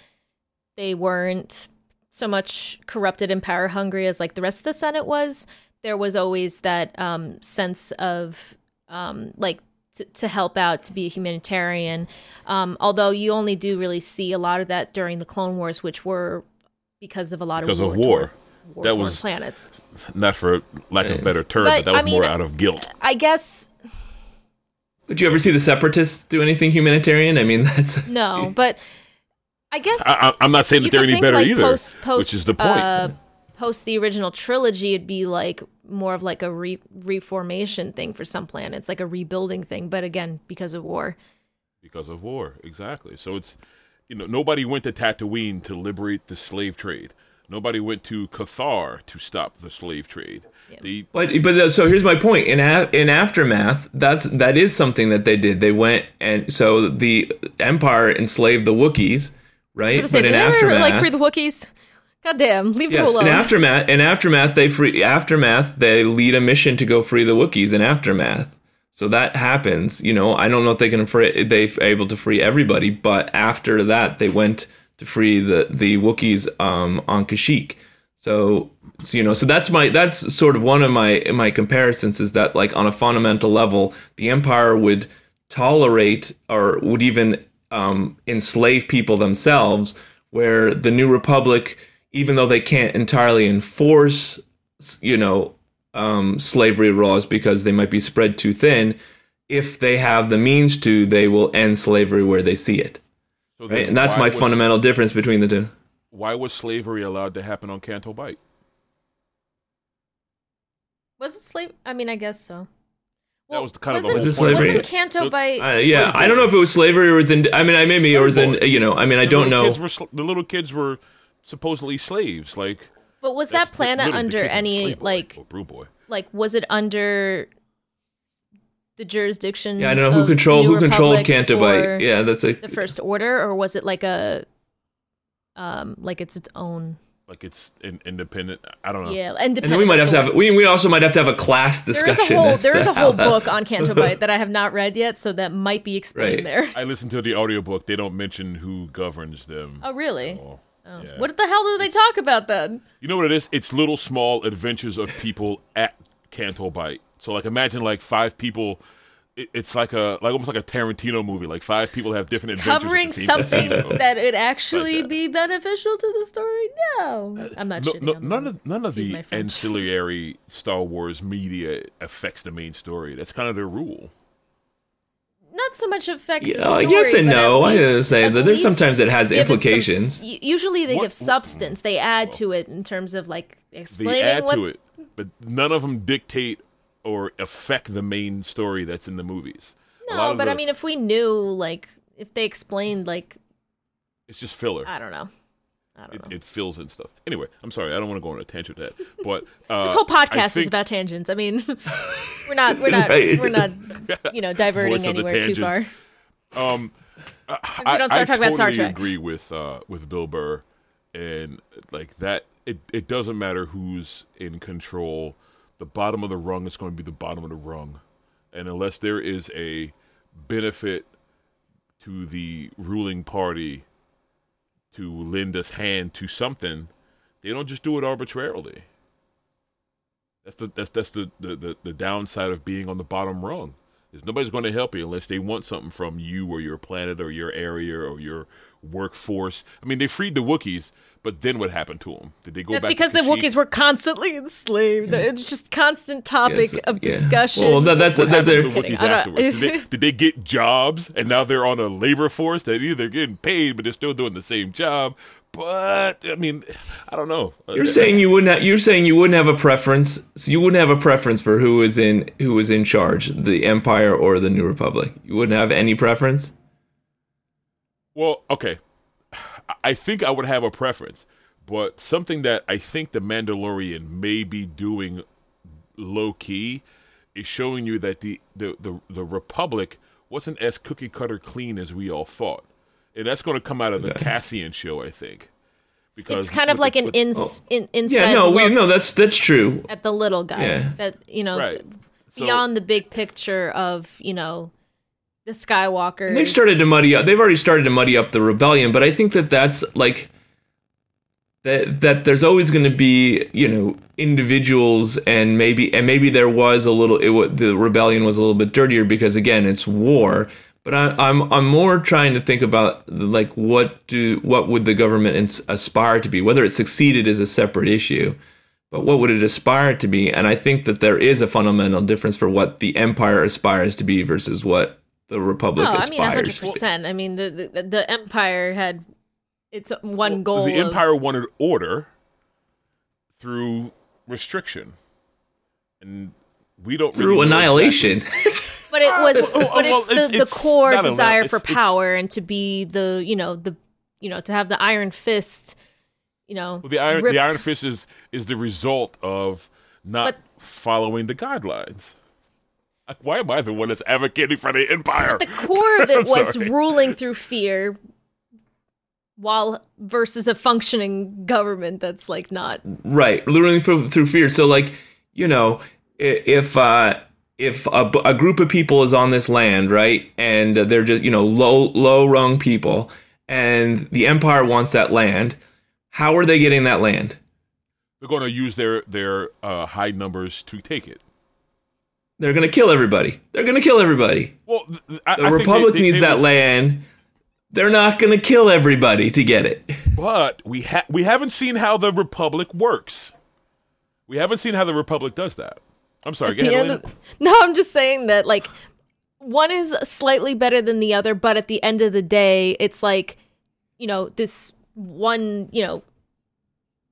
Speaker 12: they weren't so much corrupted and power hungry as like the rest of the senate was there was always that um, sense of um, like to, to help out to be a humanitarian. Um, although you only do really see a lot of that during the clone wars which were because of a lot
Speaker 14: because
Speaker 12: of
Speaker 14: war, of war
Speaker 12: that was planets.
Speaker 14: Not for lack of a better term, but, but that was I mean, more out of guilt.
Speaker 12: I guess.
Speaker 1: Did you ever see the separatists do anything humanitarian? I mean, that's
Speaker 12: no, but I guess
Speaker 14: I, am not saying that they're any better like, either, post, post, which is the point. Uh,
Speaker 12: post the original trilogy, it'd be like more of like a re- reformation thing for some planets, like a rebuilding thing. But again, because of war.
Speaker 14: Because of war, exactly. So it's you know nobody went to Tatooine to liberate the slave trade. Nobody went to Cathar to stop the slave trade.
Speaker 1: Yeah. The, but but uh, so here's my point. In a, in aftermath, that's that is something that they did. They went and so the Empire enslaved the Wookiees, right?
Speaker 12: But in aftermath, like free the Wookiees. God damn, leave yes, them alone.
Speaker 1: In aftermath, in aftermath, they free aftermath. They lead a mission to go free the Wookiees in aftermath. So that happens. You know, I don't know if they can free. They are able to free everybody, but after that, they went to free the the Wookiees um, on Kashyyyk. So, so you know, so that's my that's sort of one of my my comparisons is that like on a fundamental level, the Empire would tolerate or would even um, enslave people themselves, where the New Republic, even though they can't entirely enforce, you know, um, slavery laws because they might be spread too thin, if they have the means to, they will end slavery where they see it. So right? And that's my was, fundamental difference between the two.
Speaker 14: Why was slavery allowed to happen on Canto Bight?
Speaker 12: Was it slave? I mean, I guess so.
Speaker 14: Well, that was kind of the
Speaker 12: whole
Speaker 14: was
Speaker 12: slavery? Wasn't Canto Bight?
Speaker 1: Uh, yeah, slavery. I don't know if it was slavery or was in. I mean, I maybe or was in. You know, I mean, I
Speaker 14: the
Speaker 1: don't know.
Speaker 14: Were, the little kids were supposedly slaves, like.
Speaker 12: But was that planet under any like?
Speaker 14: Brew boy.
Speaker 12: Like, was it under the jurisdiction.
Speaker 1: Yeah, I don't know who controlled who controlled Canto Bight. Yeah, that's a
Speaker 12: the First Order, or was it like a, um, like it's its own.
Speaker 14: Like it's in, independent. I don't know.
Speaker 12: Yeah, independent.
Speaker 1: And then we might have to have we we also might have to have a class discussion.
Speaker 12: There is a whole there is a whole book on Canto Bight that I have not read yet, so that might be explained right. there.
Speaker 14: I listened to the audiobook. They don't mention who governs them.
Speaker 12: Oh, really? Oh. Yeah. What the hell do they it's, talk about then?
Speaker 14: You know what it is? It's little small adventures of people at Canto Bight. So like imagine like five people it's like a like almost like a Tarantino movie. Like five people have different adventures.
Speaker 12: Covering something that would actually be beneficial to the story? No, I'm not.
Speaker 14: No, no, none of none of
Speaker 12: Excuse
Speaker 14: the ancillary Star Wars media affects the main story. That's kind of their rule.
Speaker 12: Not so much affect.
Speaker 1: Yeah,
Speaker 12: the
Speaker 1: I
Speaker 12: story,
Speaker 1: guess and
Speaker 12: but
Speaker 1: no. I
Speaker 12: least-
Speaker 1: was gonna say that there's sometimes it has
Speaker 12: give it some
Speaker 1: implications.
Speaker 12: usually, they
Speaker 14: What-
Speaker 12: give substance. They add to it in terms of like explaining.
Speaker 14: They
Speaker 12: explaining
Speaker 14: add
Speaker 12: what.
Speaker 14: to it, but none of them dictate or affect the main story that's in the movies.
Speaker 12: No,
Speaker 14: of
Speaker 12: but I mean, if we knew, like, if they explained, like,
Speaker 14: it's just filler.
Speaker 12: I don't know. I don't
Speaker 14: It,
Speaker 12: know.
Speaker 14: it fills in stuff. Anyway, I'm sorry. I don't want to go on a tangent with that. But uh,
Speaker 12: this whole
Speaker 14: I
Speaker 12: podcast is about tangents. I mean, we're not, we're not, we're not, you know, diverting
Speaker 14: Voice of the
Speaker 12: anywhere too far.
Speaker 14: Um, I,
Speaker 12: we don't start
Speaker 14: I
Speaker 12: talking about Star
Speaker 14: totally
Speaker 12: Trek.
Speaker 14: agree with uh, with Bill Burr, and like that. It it doesn't matter who's in control. The bottom of the rung is going to be the bottom of the rung, and unless there is a benefit to the ruling party to lend us hand to something, they don't just do it arbitrarily. That's the that's that's the the, the, the downside of being on the bottom rung. Is nobody's going to help you unless they want something from you or your planet or your area or your workforce. I mean, they freed the Wookiees, but then what happened to them? Did they go
Speaker 12: That's
Speaker 14: back?
Speaker 12: because
Speaker 14: to
Speaker 12: the? Wookiees were constantly enslaved. It's just constant topic
Speaker 1: Yes,
Speaker 12: of
Speaker 1: yeah.
Speaker 12: discussion.
Speaker 1: Well, that- that's-
Speaker 14: What
Speaker 1: that's
Speaker 14: happened
Speaker 1: a-
Speaker 14: to the Wookiees afterwards? Did they, did they get jobs and now they're on a labor force that either getting paid but they're still doing the same job? But I mean, I don't know.
Speaker 1: Uh, you're saying you wouldn't. Have, you're saying you wouldn't have a preference. So you wouldn't have a preference for who is in who is in charge, the Empire or the New Republic. You wouldn't have any preference.
Speaker 14: Well, okay. I think I would have a preference, but something that I think the Mandalorian may be doing low key is showing you that the the the, the Republic wasn't as cookie cutter clean as we all thought, and that's going to come out of the Cassian show, I think. Because
Speaker 12: it's kind of like
Speaker 14: the-
Speaker 12: an
Speaker 14: with-
Speaker 12: ins, oh. in, inside
Speaker 1: Yeah, no, we, no, that's that's true.
Speaker 12: at the little guy.
Speaker 1: Yeah.
Speaker 12: That you know,
Speaker 14: Right. So-
Speaker 12: beyond the big picture of you know the.
Speaker 1: They've started to muddy up. They've already started to muddy up the rebellion, but I think that that's like that that there's always going to be you know individuals and maybe and maybe there was a little it the rebellion was a little bit dirtier because again it's war. But I, I'm I'm more trying to think about like what do what would the government aspire to be? Whether it succeeded is a separate issue, but what would it aspire to be? And I think that there is a fundamental difference for what the empire aspires to be versus what the republic
Speaker 12: I
Speaker 1: aspires
Speaker 12: mean, hundred
Speaker 1: to be.
Speaker 12: percent. I mean, the, the the Empire had its one goal.
Speaker 14: the
Speaker 12: of-
Speaker 14: Empire wanted order through restriction, and we don't
Speaker 1: Through
Speaker 14: really
Speaker 1: annihilation.
Speaker 14: exactly-
Speaker 12: but it was,
Speaker 14: Oh, oh,
Speaker 12: but
Speaker 14: well,
Speaker 12: it's the,
Speaker 14: it's-
Speaker 12: the core
Speaker 14: not
Speaker 12: desire
Speaker 14: it's-
Speaker 12: for power and to be the, you know, the, you know, to have the iron fist, you know,
Speaker 14: Well, the iron
Speaker 12: ripped-
Speaker 14: the Iron Fist is is the result of not following the guidelines. Like, Why am I the one that's advocating for the Empire?
Speaker 12: the core of it was
Speaker 14: sorry.
Speaker 12: ruling through fear, while versus a functioning government that's like not.
Speaker 1: right, luring through, through fear. So, like, you know, i- if uh, if a, b- a group of people is on this land, right, and they're just you know low low rung people, and the empire wants that land, how are they getting that land?
Speaker 14: They're going to use their their uh, high numbers to take it.
Speaker 1: They're gonna kill everybody. They're gonna kill everybody.
Speaker 14: Well, th- th- I,
Speaker 1: The
Speaker 14: I think
Speaker 1: republic
Speaker 14: they- they-
Speaker 1: needs
Speaker 14: they
Speaker 1: that
Speaker 14: will-
Speaker 1: land. They're not gonna kill everybody to get it.
Speaker 14: But we ha- we haven't seen how the Republic works. We haven't seen how the Republic does that. I'm sorry.
Speaker 12: At
Speaker 14: Go ahead,
Speaker 12: of- no, I'm just saying that like one is slightly better than the other, but at the end of the day, it's like you know this one, you know,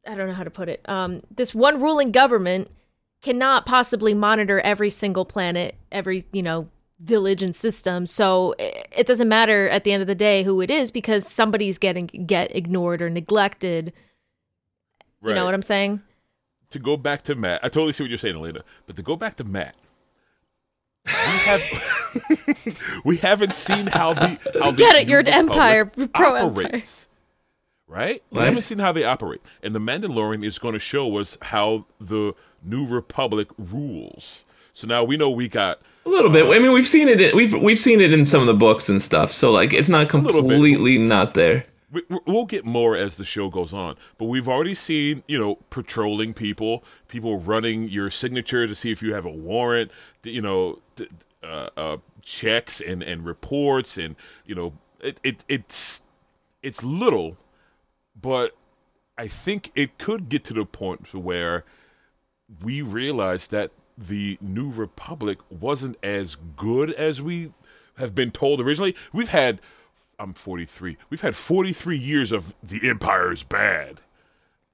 Speaker 12: I don't know how to put it. Um, this one ruling government cannot possibly monitor every single planet, every you know village and system. So it doesn't matter at the end of the day who it is because somebody's getting get ignored or neglected. You know what I'm saying?
Speaker 14: to go back to Matt, I totally see what you're saying, Elena. But to go back to Matt, we have we haven't seen how the how the
Speaker 12: Get it,
Speaker 14: New
Speaker 12: you're an Empire,
Speaker 14: Republic
Speaker 12: pro-Empire.
Speaker 14: operates. Right? We haven't seen how they operate, and the Mandalorian is going to show us how the New Republic rules. So now we know we got
Speaker 1: A little bit. I mean, we've seen it. In, we've we've seen it in some of the books and stuff. So like, it's not completely not there.
Speaker 14: we, we'll get more as the show goes on, but we've already seen, you know, patrolling people, people running your signature to see if you have a warrant, you know, uh, uh, checks and, and reports, and you know, it, it it's it's little, but I think it could get to the point where we realized that the New Republic wasn't as good as we have been told originally. We've had I'm 43. We've had 43 years of the Empire is bad,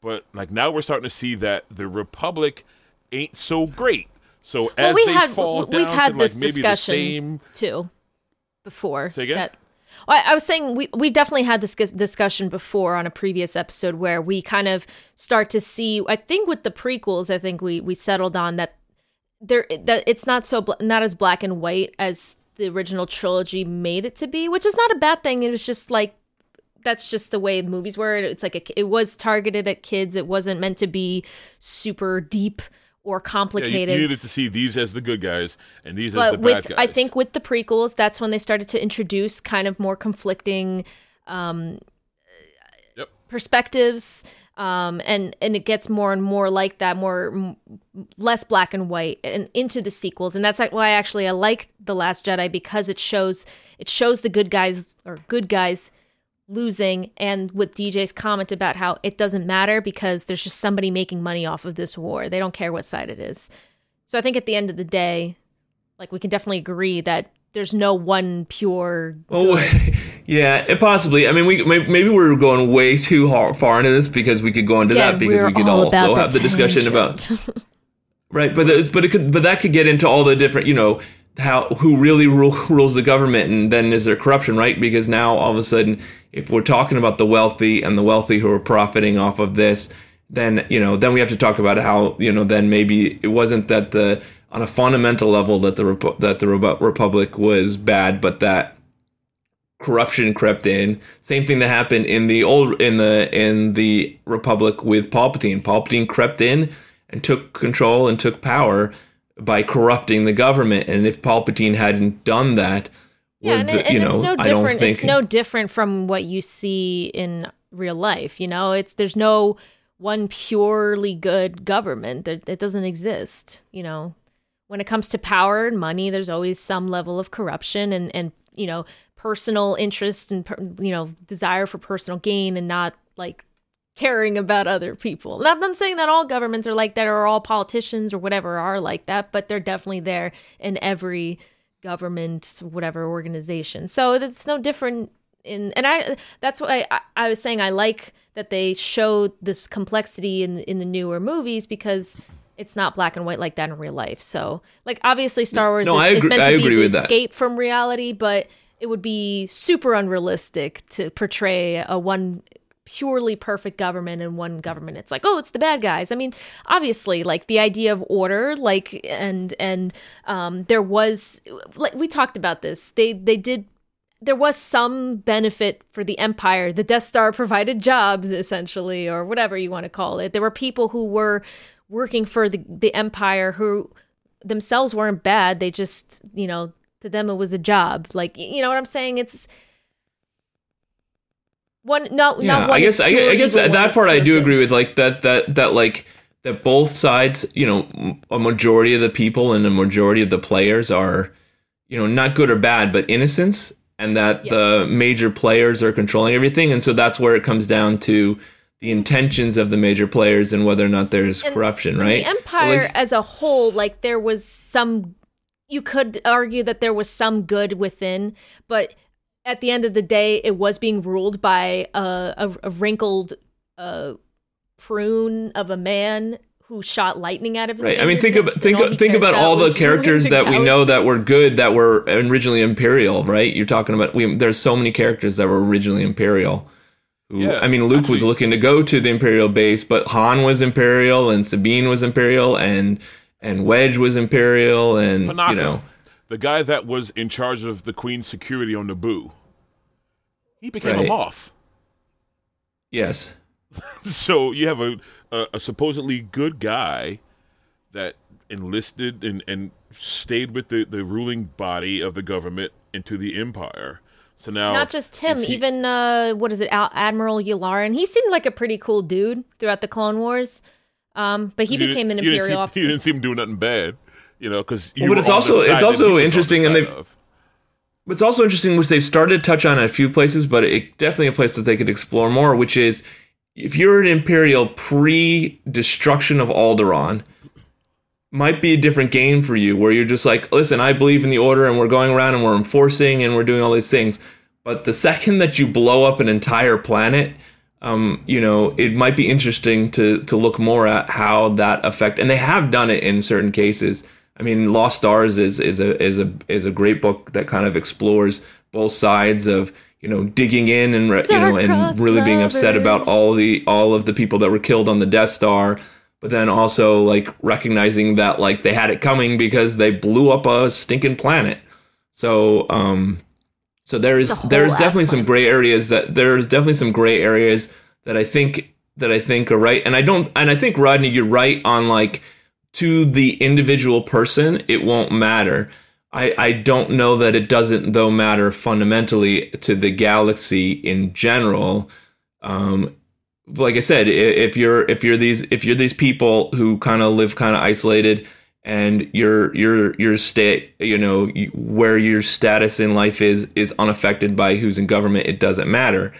Speaker 14: but like now we're starting to see that the Republic ain't so great. So
Speaker 12: well,
Speaker 14: as
Speaker 12: we
Speaker 14: they
Speaker 12: had,
Speaker 14: fall
Speaker 12: we've
Speaker 14: down
Speaker 12: had
Speaker 14: to
Speaker 12: this
Speaker 14: like maybe the
Speaker 12: discussion
Speaker 14: same,
Speaker 12: too before.
Speaker 14: Say again?
Speaker 12: That, I I was saying we we definitely had this discussion before on a previous episode where we kind of start to see. I think with the prequels, I think we we settled on that there that it's not so not as black and white as the original trilogy made it to be, which is not a bad thing. It was just like that's just the way movies were. It's like a, it was targeted at kids. It wasn't meant to be super deep or
Speaker 14: yeah, you,
Speaker 12: complicated.
Speaker 14: you needed to see these as the good guys and these as the
Speaker 12: with
Speaker 14: bad guys.
Speaker 12: I think with the prequels, that's when they started to introduce kind of more conflicting um,
Speaker 14: Yep.
Speaker 12: perspectives. Um, and and it gets more and more like that, more m- less black and white, and into the sequels, and that's why actually I like the Last Jedi because it shows it shows the good guys or good guys losing, and with DJ's comment about how it doesn't matter because there's just somebody making money off of this war. They don't care what side it is. So I think at the end of the day, like we can definitely agree that there's no one pure.
Speaker 1: Oh, yeah, it possibly. I mean, we maybe we're going way too far into this because we could go into
Speaker 12: Yeah,
Speaker 1: that because
Speaker 12: we're
Speaker 1: could
Speaker 12: all
Speaker 1: also
Speaker 12: the
Speaker 1: have the discussion about right. But but it could but that could get into all the different you know how who really rule, rules the government and then is there corruption right because now all of a sudden if we're talking about the wealthy and the wealthy who are profiting off of this then you know then we have to talk about how you know then maybe it wasn't that the on a fundamental level that the Repu- that the Repu- republic was bad but that corruption crept in. Same thing that happened in the old in the in the Republic with Palpatine. Palpatine crept in and took control and took power by corrupting the government. And if Palpatine hadn't done that,
Speaker 12: Yeah, and,
Speaker 1: the-
Speaker 12: and
Speaker 1: you
Speaker 12: it's
Speaker 1: know,
Speaker 12: no different.
Speaker 1: think
Speaker 12: It's no different from what you see in real life. You know, it's there's no one purely good government. That it doesn't exist. You know, when it comes to power and money, there's always some level of corruption and and you know personal interest and you know desire for personal gain and not like caring about other people. And I'm not saying that all governments are like that or all politicians or whatever are like that, but they're definitely there in every government, whatever organization. So it's no different in, and I, that's why I, I was saying I like that they showed this complexity in, in the newer movies because it's not black and white like that in real life. So like obviously Star Wars
Speaker 1: No,
Speaker 12: is, is meant to be the
Speaker 1: with that.
Speaker 12: escape from reality, but it would be super unrealistic to portray a one purely perfect government and one government. It's like oh it's the bad guys. I mean obviously like the idea of order like and and um there was like we talked about this. They they did there was some benefit for the empire. The death star provided jobs essentially or whatever you want to call it. There were people who were working for the the empire who themselves weren't bad. They just you know to them it was a job. Like you know what i'm saying? It's one no
Speaker 1: yeah,
Speaker 12: not one
Speaker 1: I guess I, I guess that part I do agree with. Like that that that like that both sides, you know, a majority of the people and a majority of the players are, you know, not good or bad, but innocents, and that the major players are controlling everything, and so that's where it comes down to the intentions of the major players and whether or not there's corruption, right?
Speaker 12: The empire
Speaker 1: Like-
Speaker 12: as a whole, like there was some, you could argue that there was some good within, but at the end of the day, it was being ruled by a, a, a wrinkled uh, prune of a man who shot lightning out of his
Speaker 1: Right. I mean, think about think
Speaker 12: and all
Speaker 1: think about all the characters that we know that were good that were originally Imperial, right? You're talking about we. There's so many characters that were originally Imperial. Who,
Speaker 14: Yeah,
Speaker 1: I mean, Luke was looking to go to the Imperial base, but Han was Imperial, and Sabine was Imperial, and and Wedge was Imperial, and
Speaker 14: Panaka,
Speaker 1: you know,
Speaker 14: the guy that was in charge of the Queen's security on Naboo, he became
Speaker 1: Right.
Speaker 14: a Moff.
Speaker 1: yes,
Speaker 14: so you have a, a, a supposedly good guy that enlisted and, and stayed with the, the ruling body of the government into the empire So now,
Speaker 12: Not just him,
Speaker 14: he-
Speaker 12: even uh, what is it, Al- Admiral Yularen? He seemed like a pretty cool dude throughout the Clone Wars. Um, but he
Speaker 14: you
Speaker 12: became an
Speaker 14: you didn't
Speaker 12: Imperial officer.
Speaker 14: You didn't seem to do nothing bad, you know, because
Speaker 1: Well, but it's also it's also interesting, and they. It's also interesting, which they've started to touch on in a few places, but it definitely a place that they could explore more. Which is, if you're an Imperial pre-destruction of Alderaan, might be a different game for you, where you're just like, listen, I believe in the Order, and we're going around and we're enforcing and we're doing all these things. But the second that you blow up an entire planet, um, you know, it might be interesting to to look more at how that affect. And they have done it in certain cases. I mean, Lost Stars is is a is a is a great book that kind of explores both sides of you know digging in and you know and really being upset about all the all of the people that were killed on the Death Star, but then also like recognizing that like they had it coming because they blew up a stinking planet. So um so there
Speaker 12: is the
Speaker 1: there's definitely some gray areas that there's definitely some gray areas that I think that I think are right. And I don't and I think Rodney, you're right on like to the individual person, it won't matter. I, I don't know that it doesn't though matter fundamentally to the galaxy in general. Um, like I said, if you're if you're these if you're these people who kind of live kind of isolated and your your your state you know where your status in life is is unaffected by who's in government, it doesn't matter.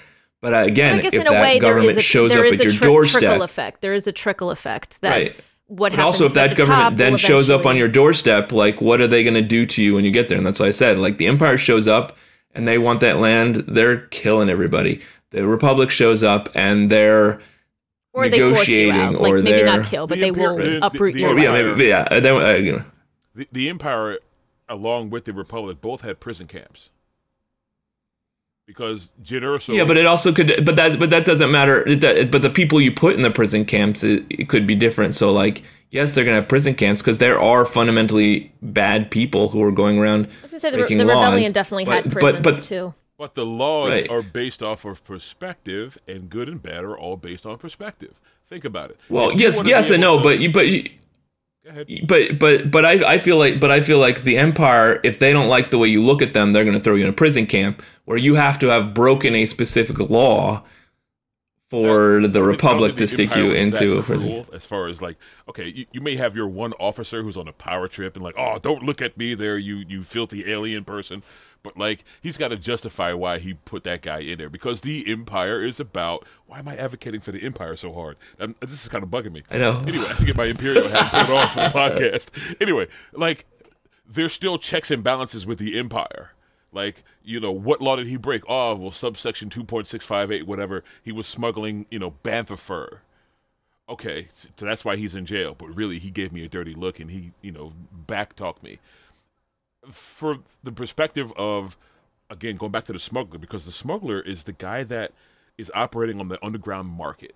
Speaker 1: But uh, again,
Speaker 12: I guess
Speaker 1: if
Speaker 12: in a
Speaker 1: that
Speaker 12: way
Speaker 1: government
Speaker 12: a
Speaker 1: shows up at your doorstep,
Speaker 12: trickle effect. There is a trickle effect that
Speaker 1: Right.
Speaker 12: What
Speaker 1: but
Speaker 12: happens
Speaker 1: also, if
Speaker 12: at
Speaker 1: that
Speaker 12: the top
Speaker 1: government then shows up on your doorstep, like what are they going to do to you when you get there? And that's why I said, like the Empire shows up and they want that land, they're killing everybody. The Republic shows up and they're
Speaker 12: or they force you out,
Speaker 1: negotiating,
Speaker 12: like
Speaker 1: or
Speaker 12: maybe
Speaker 1: they're
Speaker 12: not kill, but
Speaker 14: The
Speaker 12: they
Speaker 14: Imperial-
Speaker 12: will
Speaker 14: the-
Speaker 12: uproot
Speaker 14: the-
Speaker 12: your
Speaker 14: the
Speaker 1: yeah,
Speaker 12: life.
Speaker 1: maybe, yeah. Then, uh, you know,
Speaker 14: the, the Empire, along with the Republic, both had prison camps. Because Jyn Erso,
Speaker 1: yeah, but it also could, but that, but that doesn't matter. It, but the people you put in the prison camps, it, it could be different. So, like, yes, they're going to have prison camps because there are fundamentally bad people who are going around
Speaker 12: I was gonna say the,
Speaker 1: breaking
Speaker 12: the
Speaker 1: laws.
Speaker 12: rebellion definitely had
Speaker 1: But-
Speaker 12: prisons
Speaker 1: but, but,
Speaker 12: too.
Speaker 14: But the laws
Speaker 1: Right.
Speaker 14: are based off of perspective, and good and bad are all based on perspective. Think about it.
Speaker 1: Well,
Speaker 14: If
Speaker 1: yes, yes
Speaker 14: be
Speaker 1: and
Speaker 14: able
Speaker 1: no,
Speaker 14: to-
Speaker 1: but you, but you,
Speaker 14: Go ahead.
Speaker 1: But but but I I feel like but I feel like the Empire, if they don't like the way you look at them, they're going to throw you in a prison camp where you have to have broken a specific law for the Republic to stick you into a prison.
Speaker 14: As far as like, okay, you, you may have your one officer who's on a power trip and like, oh, don't look at me there, you you filthy alien person. But like, he's got to justify why he put that guy in there because the Empire is about. Why am I advocating for the Empire so hard? Um this is kind of bugging me.
Speaker 1: I know.
Speaker 14: Anyway, I have to get my Imperial hat put on for the podcast. Anyway, like, there's still checks and balances with the Empire. Like, you know, what law did he break? Oh, well, subsection 2.658, whatever. He was smuggling, you know, bantha fur. Okay, so that's why he's in jail. But really, he gave me a dirty look and he, you know, backtalked me. For the perspective of, again, going back to the smuggler, because the smuggler is the guy that is operating on the underground market.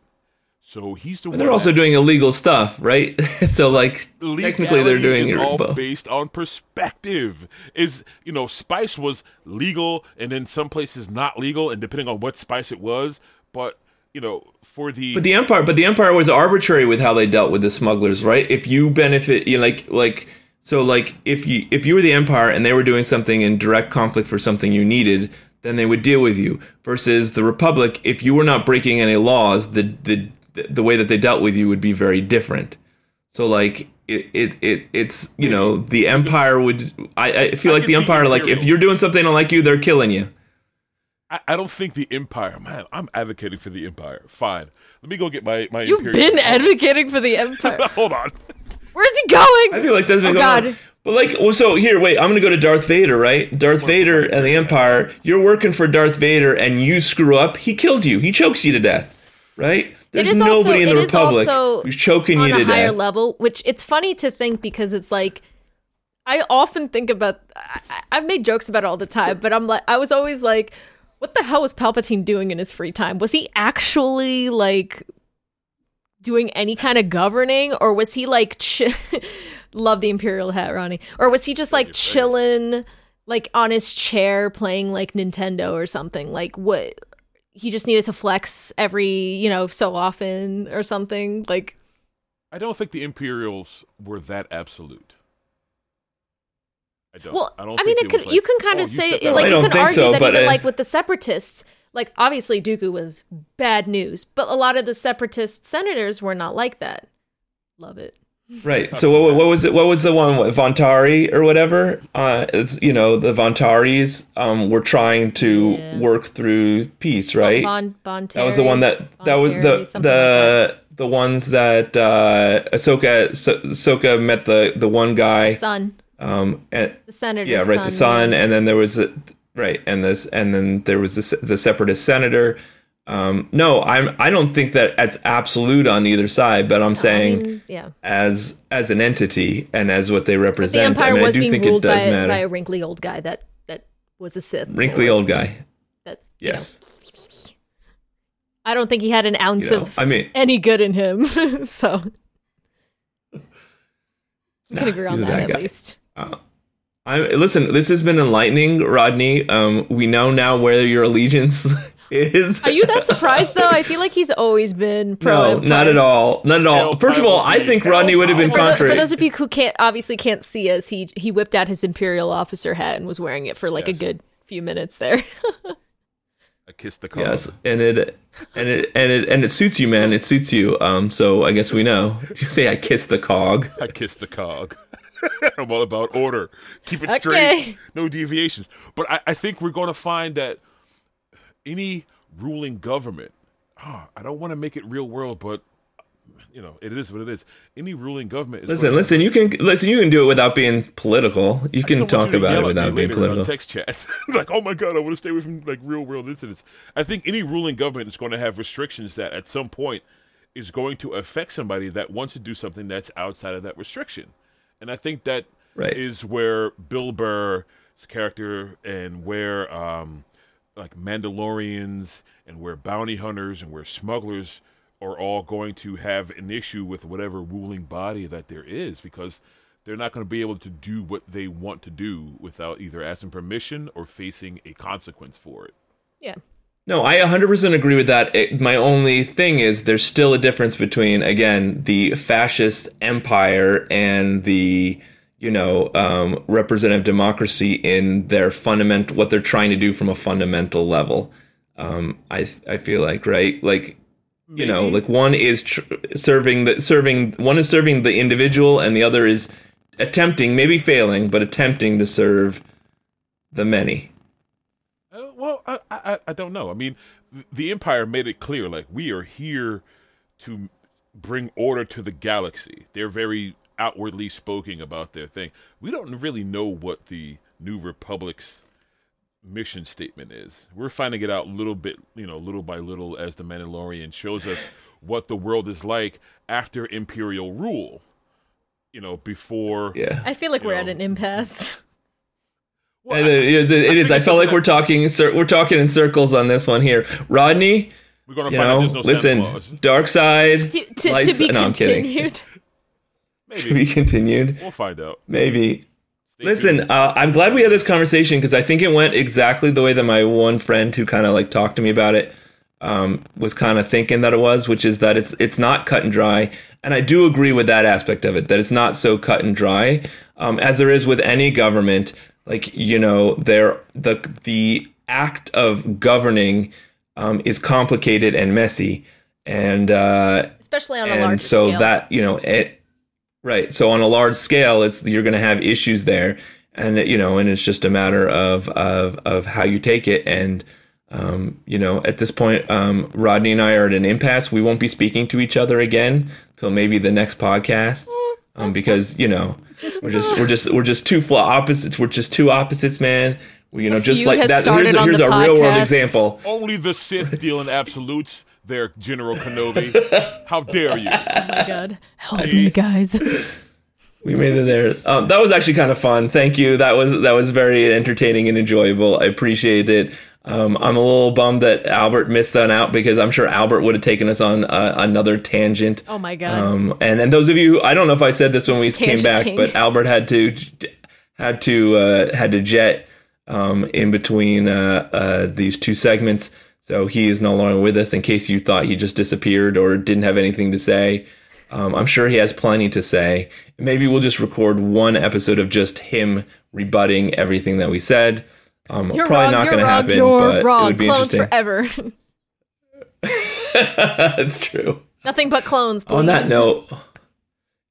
Speaker 14: So he's the one.
Speaker 1: they're also doing illegal stuff, right? so like technically they're doing
Speaker 14: is
Speaker 1: it.
Speaker 14: all
Speaker 1: both.
Speaker 14: based on perspective. Is you know, spice was legal, and then some places not legal, and depending on what spice it was. But you know, for the
Speaker 1: But the empire, but the empire was arbitrary with how they dealt with the smugglers, right? If you benefit, you know, like like so like if you if you were the empire and they were doing something in direct conflict for something you needed, then they would deal with you. Versus the republic, if you were not breaking any laws, the the the way that they dealt with you would be very different. So like it it, it it's you know the empire would I, I feel
Speaker 14: I
Speaker 1: like the empire like if you're doing something don't like you, they're killing you.
Speaker 14: I, I don't think the empire, man. I'm advocating for the empire. Fine, let me go get my my.
Speaker 12: You've
Speaker 14: Imperial-
Speaker 12: been advocating for the Empire.
Speaker 14: Hold on.
Speaker 12: Where's he going?
Speaker 1: I feel like that's been
Speaker 12: Oh,
Speaker 1: going
Speaker 12: God.
Speaker 1: on. But like, well, so here, wait, I'm gonna go to Darth Vader, right? Darth Vader and the Empire. You're working for Darth Vader, and you screw up, he kills you. He chokes you to death, right? There's
Speaker 12: it is
Speaker 1: nobody
Speaker 12: also,
Speaker 1: in the
Speaker 12: it is
Speaker 1: Republic
Speaker 12: also
Speaker 1: who's choking
Speaker 12: on
Speaker 1: you
Speaker 12: a
Speaker 1: to
Speaker 12: higher
Speaker 1: death.
Speaker 12: level, which it's funny to think because it's like I often think about. I, I- I've made jokes about it all the time, but I'm like, I was always like, what the hell was Palpatine doing in his free time? Was he actually like doing any kind of governing, or was he like? Ch- Love the Imperial hat, Ronnie. Or was he just like chilling, like on his chair playing like Nintendo or something? Like what? He just needed to flex every, you know, so often or something. Like
Speaker 14: I don't think the Imperials were that absolute. I don't.
Speaker 12: Well,
Speaker 14: I don't
Speaker 12: I mean,
Speaker 14: think
Speaker 12: it
Speaker 14: it
Speaker 12: could.
Speaker 14: was
Speaker 12: you can kind
Speaker 14: "Oh,
Speaker 12: of
Speaker 14: you
Speaker 12: say,
Speaker 14: stepped
Speaker 12: like,
Speaker 1: I
Speaker 12: you
Speaker 1: don't
Speaker 12: can argue
Speaker 1: so,
Speaker 12: that even
Speaker 1: uh,
Speaker 12: like with the separatists, like obviously Dooku was bad news, but a lot of the separatist senators were not like that. Love it.
Speaker 1: Right. So what, what was it? What was the one Vontari or whatever? Uh, it's, you know, the Vontaris um, were trying to
Speaker 12: Yeah.
Speaker 1: work through peace, right?
Speaker 12: Bon, bon
Speaker 1: that was the one that that was
Speaker 12: Bonteri,
Speaker 1: the
Speaker 12: something
Speaker 1: the the ones that uh, Ahsoka so, Ahsoka met the the one guy.
Speaker 12: son,
Speaker 1: Um, and
Speaker 12: the senator.
Speaker 1: yeah, right, the son, and then there was a, right, and this, and then there was the, the separatist senator. Um, no, I'm. I don't think that that's absolute on either side, but I'm saying
Speaker 12: mean, yeah.
Speaker 1: as as an entity and as what they
Speaker 12: But the
Speaker 1: represent.
Speaker 12: empire
Speaker 1: I mean,
Speaker 12: was
Speaker 1: I do
Speaker 12: being
Speaker 1: think it
Speaker 12: ruled
Speaker 1: does
Speaker 12: by,
Speaker 1: matter.
Speaker 12: by a wrinkly old guy that that was a Sith.
Speaker 1: Wrinkly old guy.
Speaker 12: That you know,
Speaker 1: Yes.
Speaker 12: I don't think he had an ounce
Speaker 1: You know,
Speaker 12: of
Speaker 1: I mean-
Speaker 12: any good in him. so we
Speaker 1: Nah,
Speaker 12: can agree on that at
Speaker 1: guy.
Speaker 12: least.
Speaker 1: I listen. This has been enlightening, Rodney. Um, we know now where your allegiance is.
Speaker 12: Are you that surprised though? I feel like he's always been pro.
Speaker 1: No,
Speaker 12: Empire.
Speaker 1: not at all. Not at all. First of all, I think Rodney would have been
Speaker 12: For, tho- for those of you who can't obviously can't see us, he he whipped out his imperial officer hat and was wearing it for like
Speaker 14: Yes.
Speaker 12: a good few minutes there.
Speaker 14: I kissed the car.
Speaker 1: Yes, and it and it and it and it suits you, man. It suits you. Um, so I guess we know. You say I kissed the cog.
Speaker 14: I kissed the cog. I'm all about order. Keep it
Speaker 12: Okay.
Speaker 14: straight. No deviations. But I, I think we're going to find that any ruling government, ah, I don't want to make it real world, but you know, it is what it is. Any ruling government is
Speaker 1: Listen, listen. You can listen. You can do it without being political. You can talk
Speaker 14: you
Speaker 1: about it
Speaker 14: yell at me
Speaker 1: without being political.
Speaker 14: Text chat, like, oh my god, I want to stay away from like real world incidents. I think any ruling government is going to have restrictions that at some point is going to affect somebody that wants to do something that's outside of that restriction, and I think that is
Speaker 1: Right.
Speaker 14: where Bill Burr's character and where um, like Mandalorians and where bounty hunters and where smugglers are all going to have an issue with whatever ruling body that there is because they're not going to be able to do what they want to do without either asking permission or facing a consequence for it.
Speaker 12: yeah.
Speaker 1: No, I 100% agree with that. It, my only thing is there's still a difference between, again, the fascist empire and the, you know, um, representative democracy in their fundament, what they're trying to do from a fundamental level. Um, I, I feel like, right? Like, you know, like one is tr- serving the serving one is serving the individual, and the other is attempting, maybe failing, but attempting to serve the many.
Speaker 14: Uh, well, I, I I don't know. I mean, the Empire made it clear like we are here to bring order to the galaxy. They're very outwardly spoken about their thing. We don't really know what the New Republic's mission statement is. We're finding it out little bit, you know, little by little as the Mandalorian shows us what the world is like after imperial rule. You know, before
Speaker 1: Yeah.
Speaker 12: I feel like we're
Speaker 14: know,
Speaker 12: at an impasse.
Speaker 1: And it is. It is. I felt like we're talking. We're talking in circles on this one here. Rodney,
Speaker 14: We're gonna
Speaker 1: you
Speaker 14: find out
Speaker 1: know,
Speaker 14: there's no Santa
Speaker 1: listen.
Speaker 14: Claus.
Speaker 1: Dark side.
Speaker 12: To, to, to be
Speaker 1: no, I'm kidding.
Speaker 12: continued.
Speaker 14: Maybe
Speaker 1: To be continued.
Speaker 14: we'll find out.
Speaker 1: Maybe. Listen, uh, I'm glad we had this conversation because I think it went exactly the way that my one friend who kind of like talked to me about it um, was kind of thinking that it was, which is that it's it's not cut and dry, and I do agree with that aspect of it that it's not so cut and dry um, as there is with any government. Like you know, there the the act of governing um, is complicated and messy, and uh,
Speaker 12: Especially on a
Speaker 1: and
Speaker 12: large
Speaker 1: so
Speaker 12: scale.
Speaker 1: that you know it right. So on a large scale it's you're going to have issues there. And you know and it's just a matter of of of how you take it. And um you know at this point um rodney and i are at an impasse. We won't be speaking to each other again till maybe the next podcast um because you know we're just we're just we're just two flaw opposites. We're just two opposites man. We, you know just like that
Speaker 12: started
Speaker 1: here's, a-
Speaker 12: on
Speaker 1: here's a real world example.
Speaker 14: Only the Sith deal in absolutes. There, General Kenobi. How dare you?
Speaker 12: oh my god. Help me, guys.
Speaker 1: We made it there. Um, that was actually kind of fun. Thank you. That was that was very entertaining and enjoyable. I appreciate it. Um, I'm a little bummed that Albert missed that out because I'm sure Albert would have taken us on uh, another tangent.
Speaker 12: Oh my god.
Speaker 1: Um, and and those of you, I don't know if I said this when we came back,
Speaker 12: king.
Speaker 1: but Albert had to had to uh, had to jet um, in between uh, uh, these two segments, so he is no longer with us. In case you thought he just disappeared or didn't have anything to say, um, I'm sure he has plenty to say, Maybe we'll just record one episode of just him rebutting everything that we said. Um,
Speaker 12: You're
Speaker 1: probably
Speaker 12: wrong.
Speaker 1: not going to happen,
Speaker 12: You're
Speaker 1: but
Speaker 12: wrong.
Speaker 1: it would be
Speaker 12: Clones forever.
Speaker 1: That's true.
Speaker 12: Nothing but clones. Please.
Speaker 1: On that note,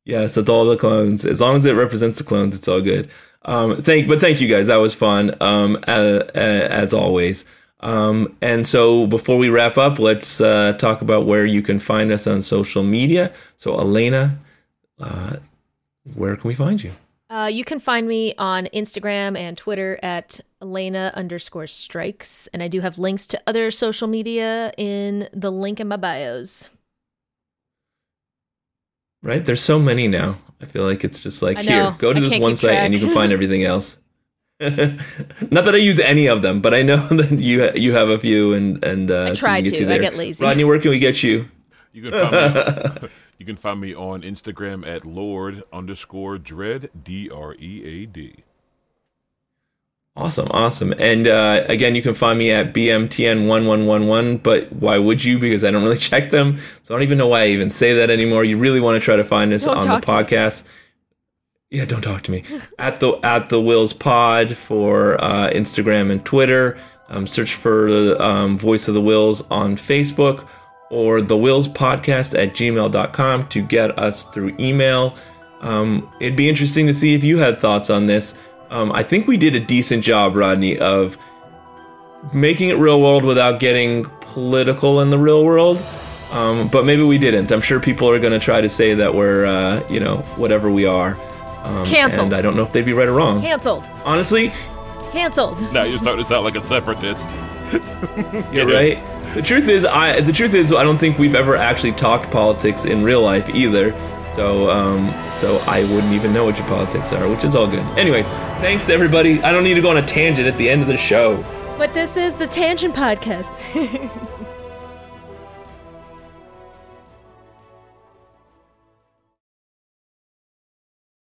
Speaker 1: yes, it's all the clones. As long as it represents the clones, it's all good. Um, thank, but thank you guys. That was fun. Um, as, as always. Um, and so before we wrap up, let's uh, talk about where you can find us on social media. So Elena, uh, where can we find you?
Speaker 12: Uh, you can find me on Instagram and Twitter at Elena underscore strikes. And I do have links to other social media in the link in my bios.
Speaker 1: Right? There's so many now. I feel like it's just like here, go to
Speaker 12: I
Speaker 1: this one site and you can find everything else. Not that I use any of them, but I know that you you have a few, and and uh,
Speaker 12: I try
Speaker 1: we can get
Speaker 12: to.
Speaker 1: you
Speaker 12: I get lazy.
Speaker 1: Rodney, where can we get you?
Speaker 14: You can find me. you can find me on Instagram at Lord underscore Dread D R E A D.
Speaker 1: Awesome, awesome. And uh, again, you can find me at BMTN1111, but why would you? Because I don't really check them. So I don't even know why I even say that anymore. You really want to try to find us
Speaker 12: Don't
Speaker 1: on the
Speaker 12: talk to
Speaker 1: podcast. Yeah, don't talk to me. at the at the Whills Pod for uh, Instagram and Twitter. Um, search for um, Voice of the Whills on Facebook or the Whills Podcast at gmail.com to get us through email. Um, it'd be interesting to see if you had thoughts on this. Um, I think we did a decent job, Rodney, of making it real world without getting political in the real world. Um, but maybe we didn't. I'm sure people are going to try to say that we're, uh, you know, whatever we are. Um,
Speaker 12: Canceled.
Speaker 1: And I don't know if they'd be right or wrong.
Speaker 12: Cancelled.
Speaker 1: Honestly,
Speaker 12: Cancelled.
Speaker 14: Now you're starting to sound like a separatist.
Speaker 1: you're right. The truth is, I the truth is, I don't think we've ever actually talked politics in real life either. So, um, so I wouldn't even know what your politics are, which is all good. Anyways, thanks everybody. I don't need to go on a tangent at the end of the show.
Speaker 12: But this is the Tangent Podcast.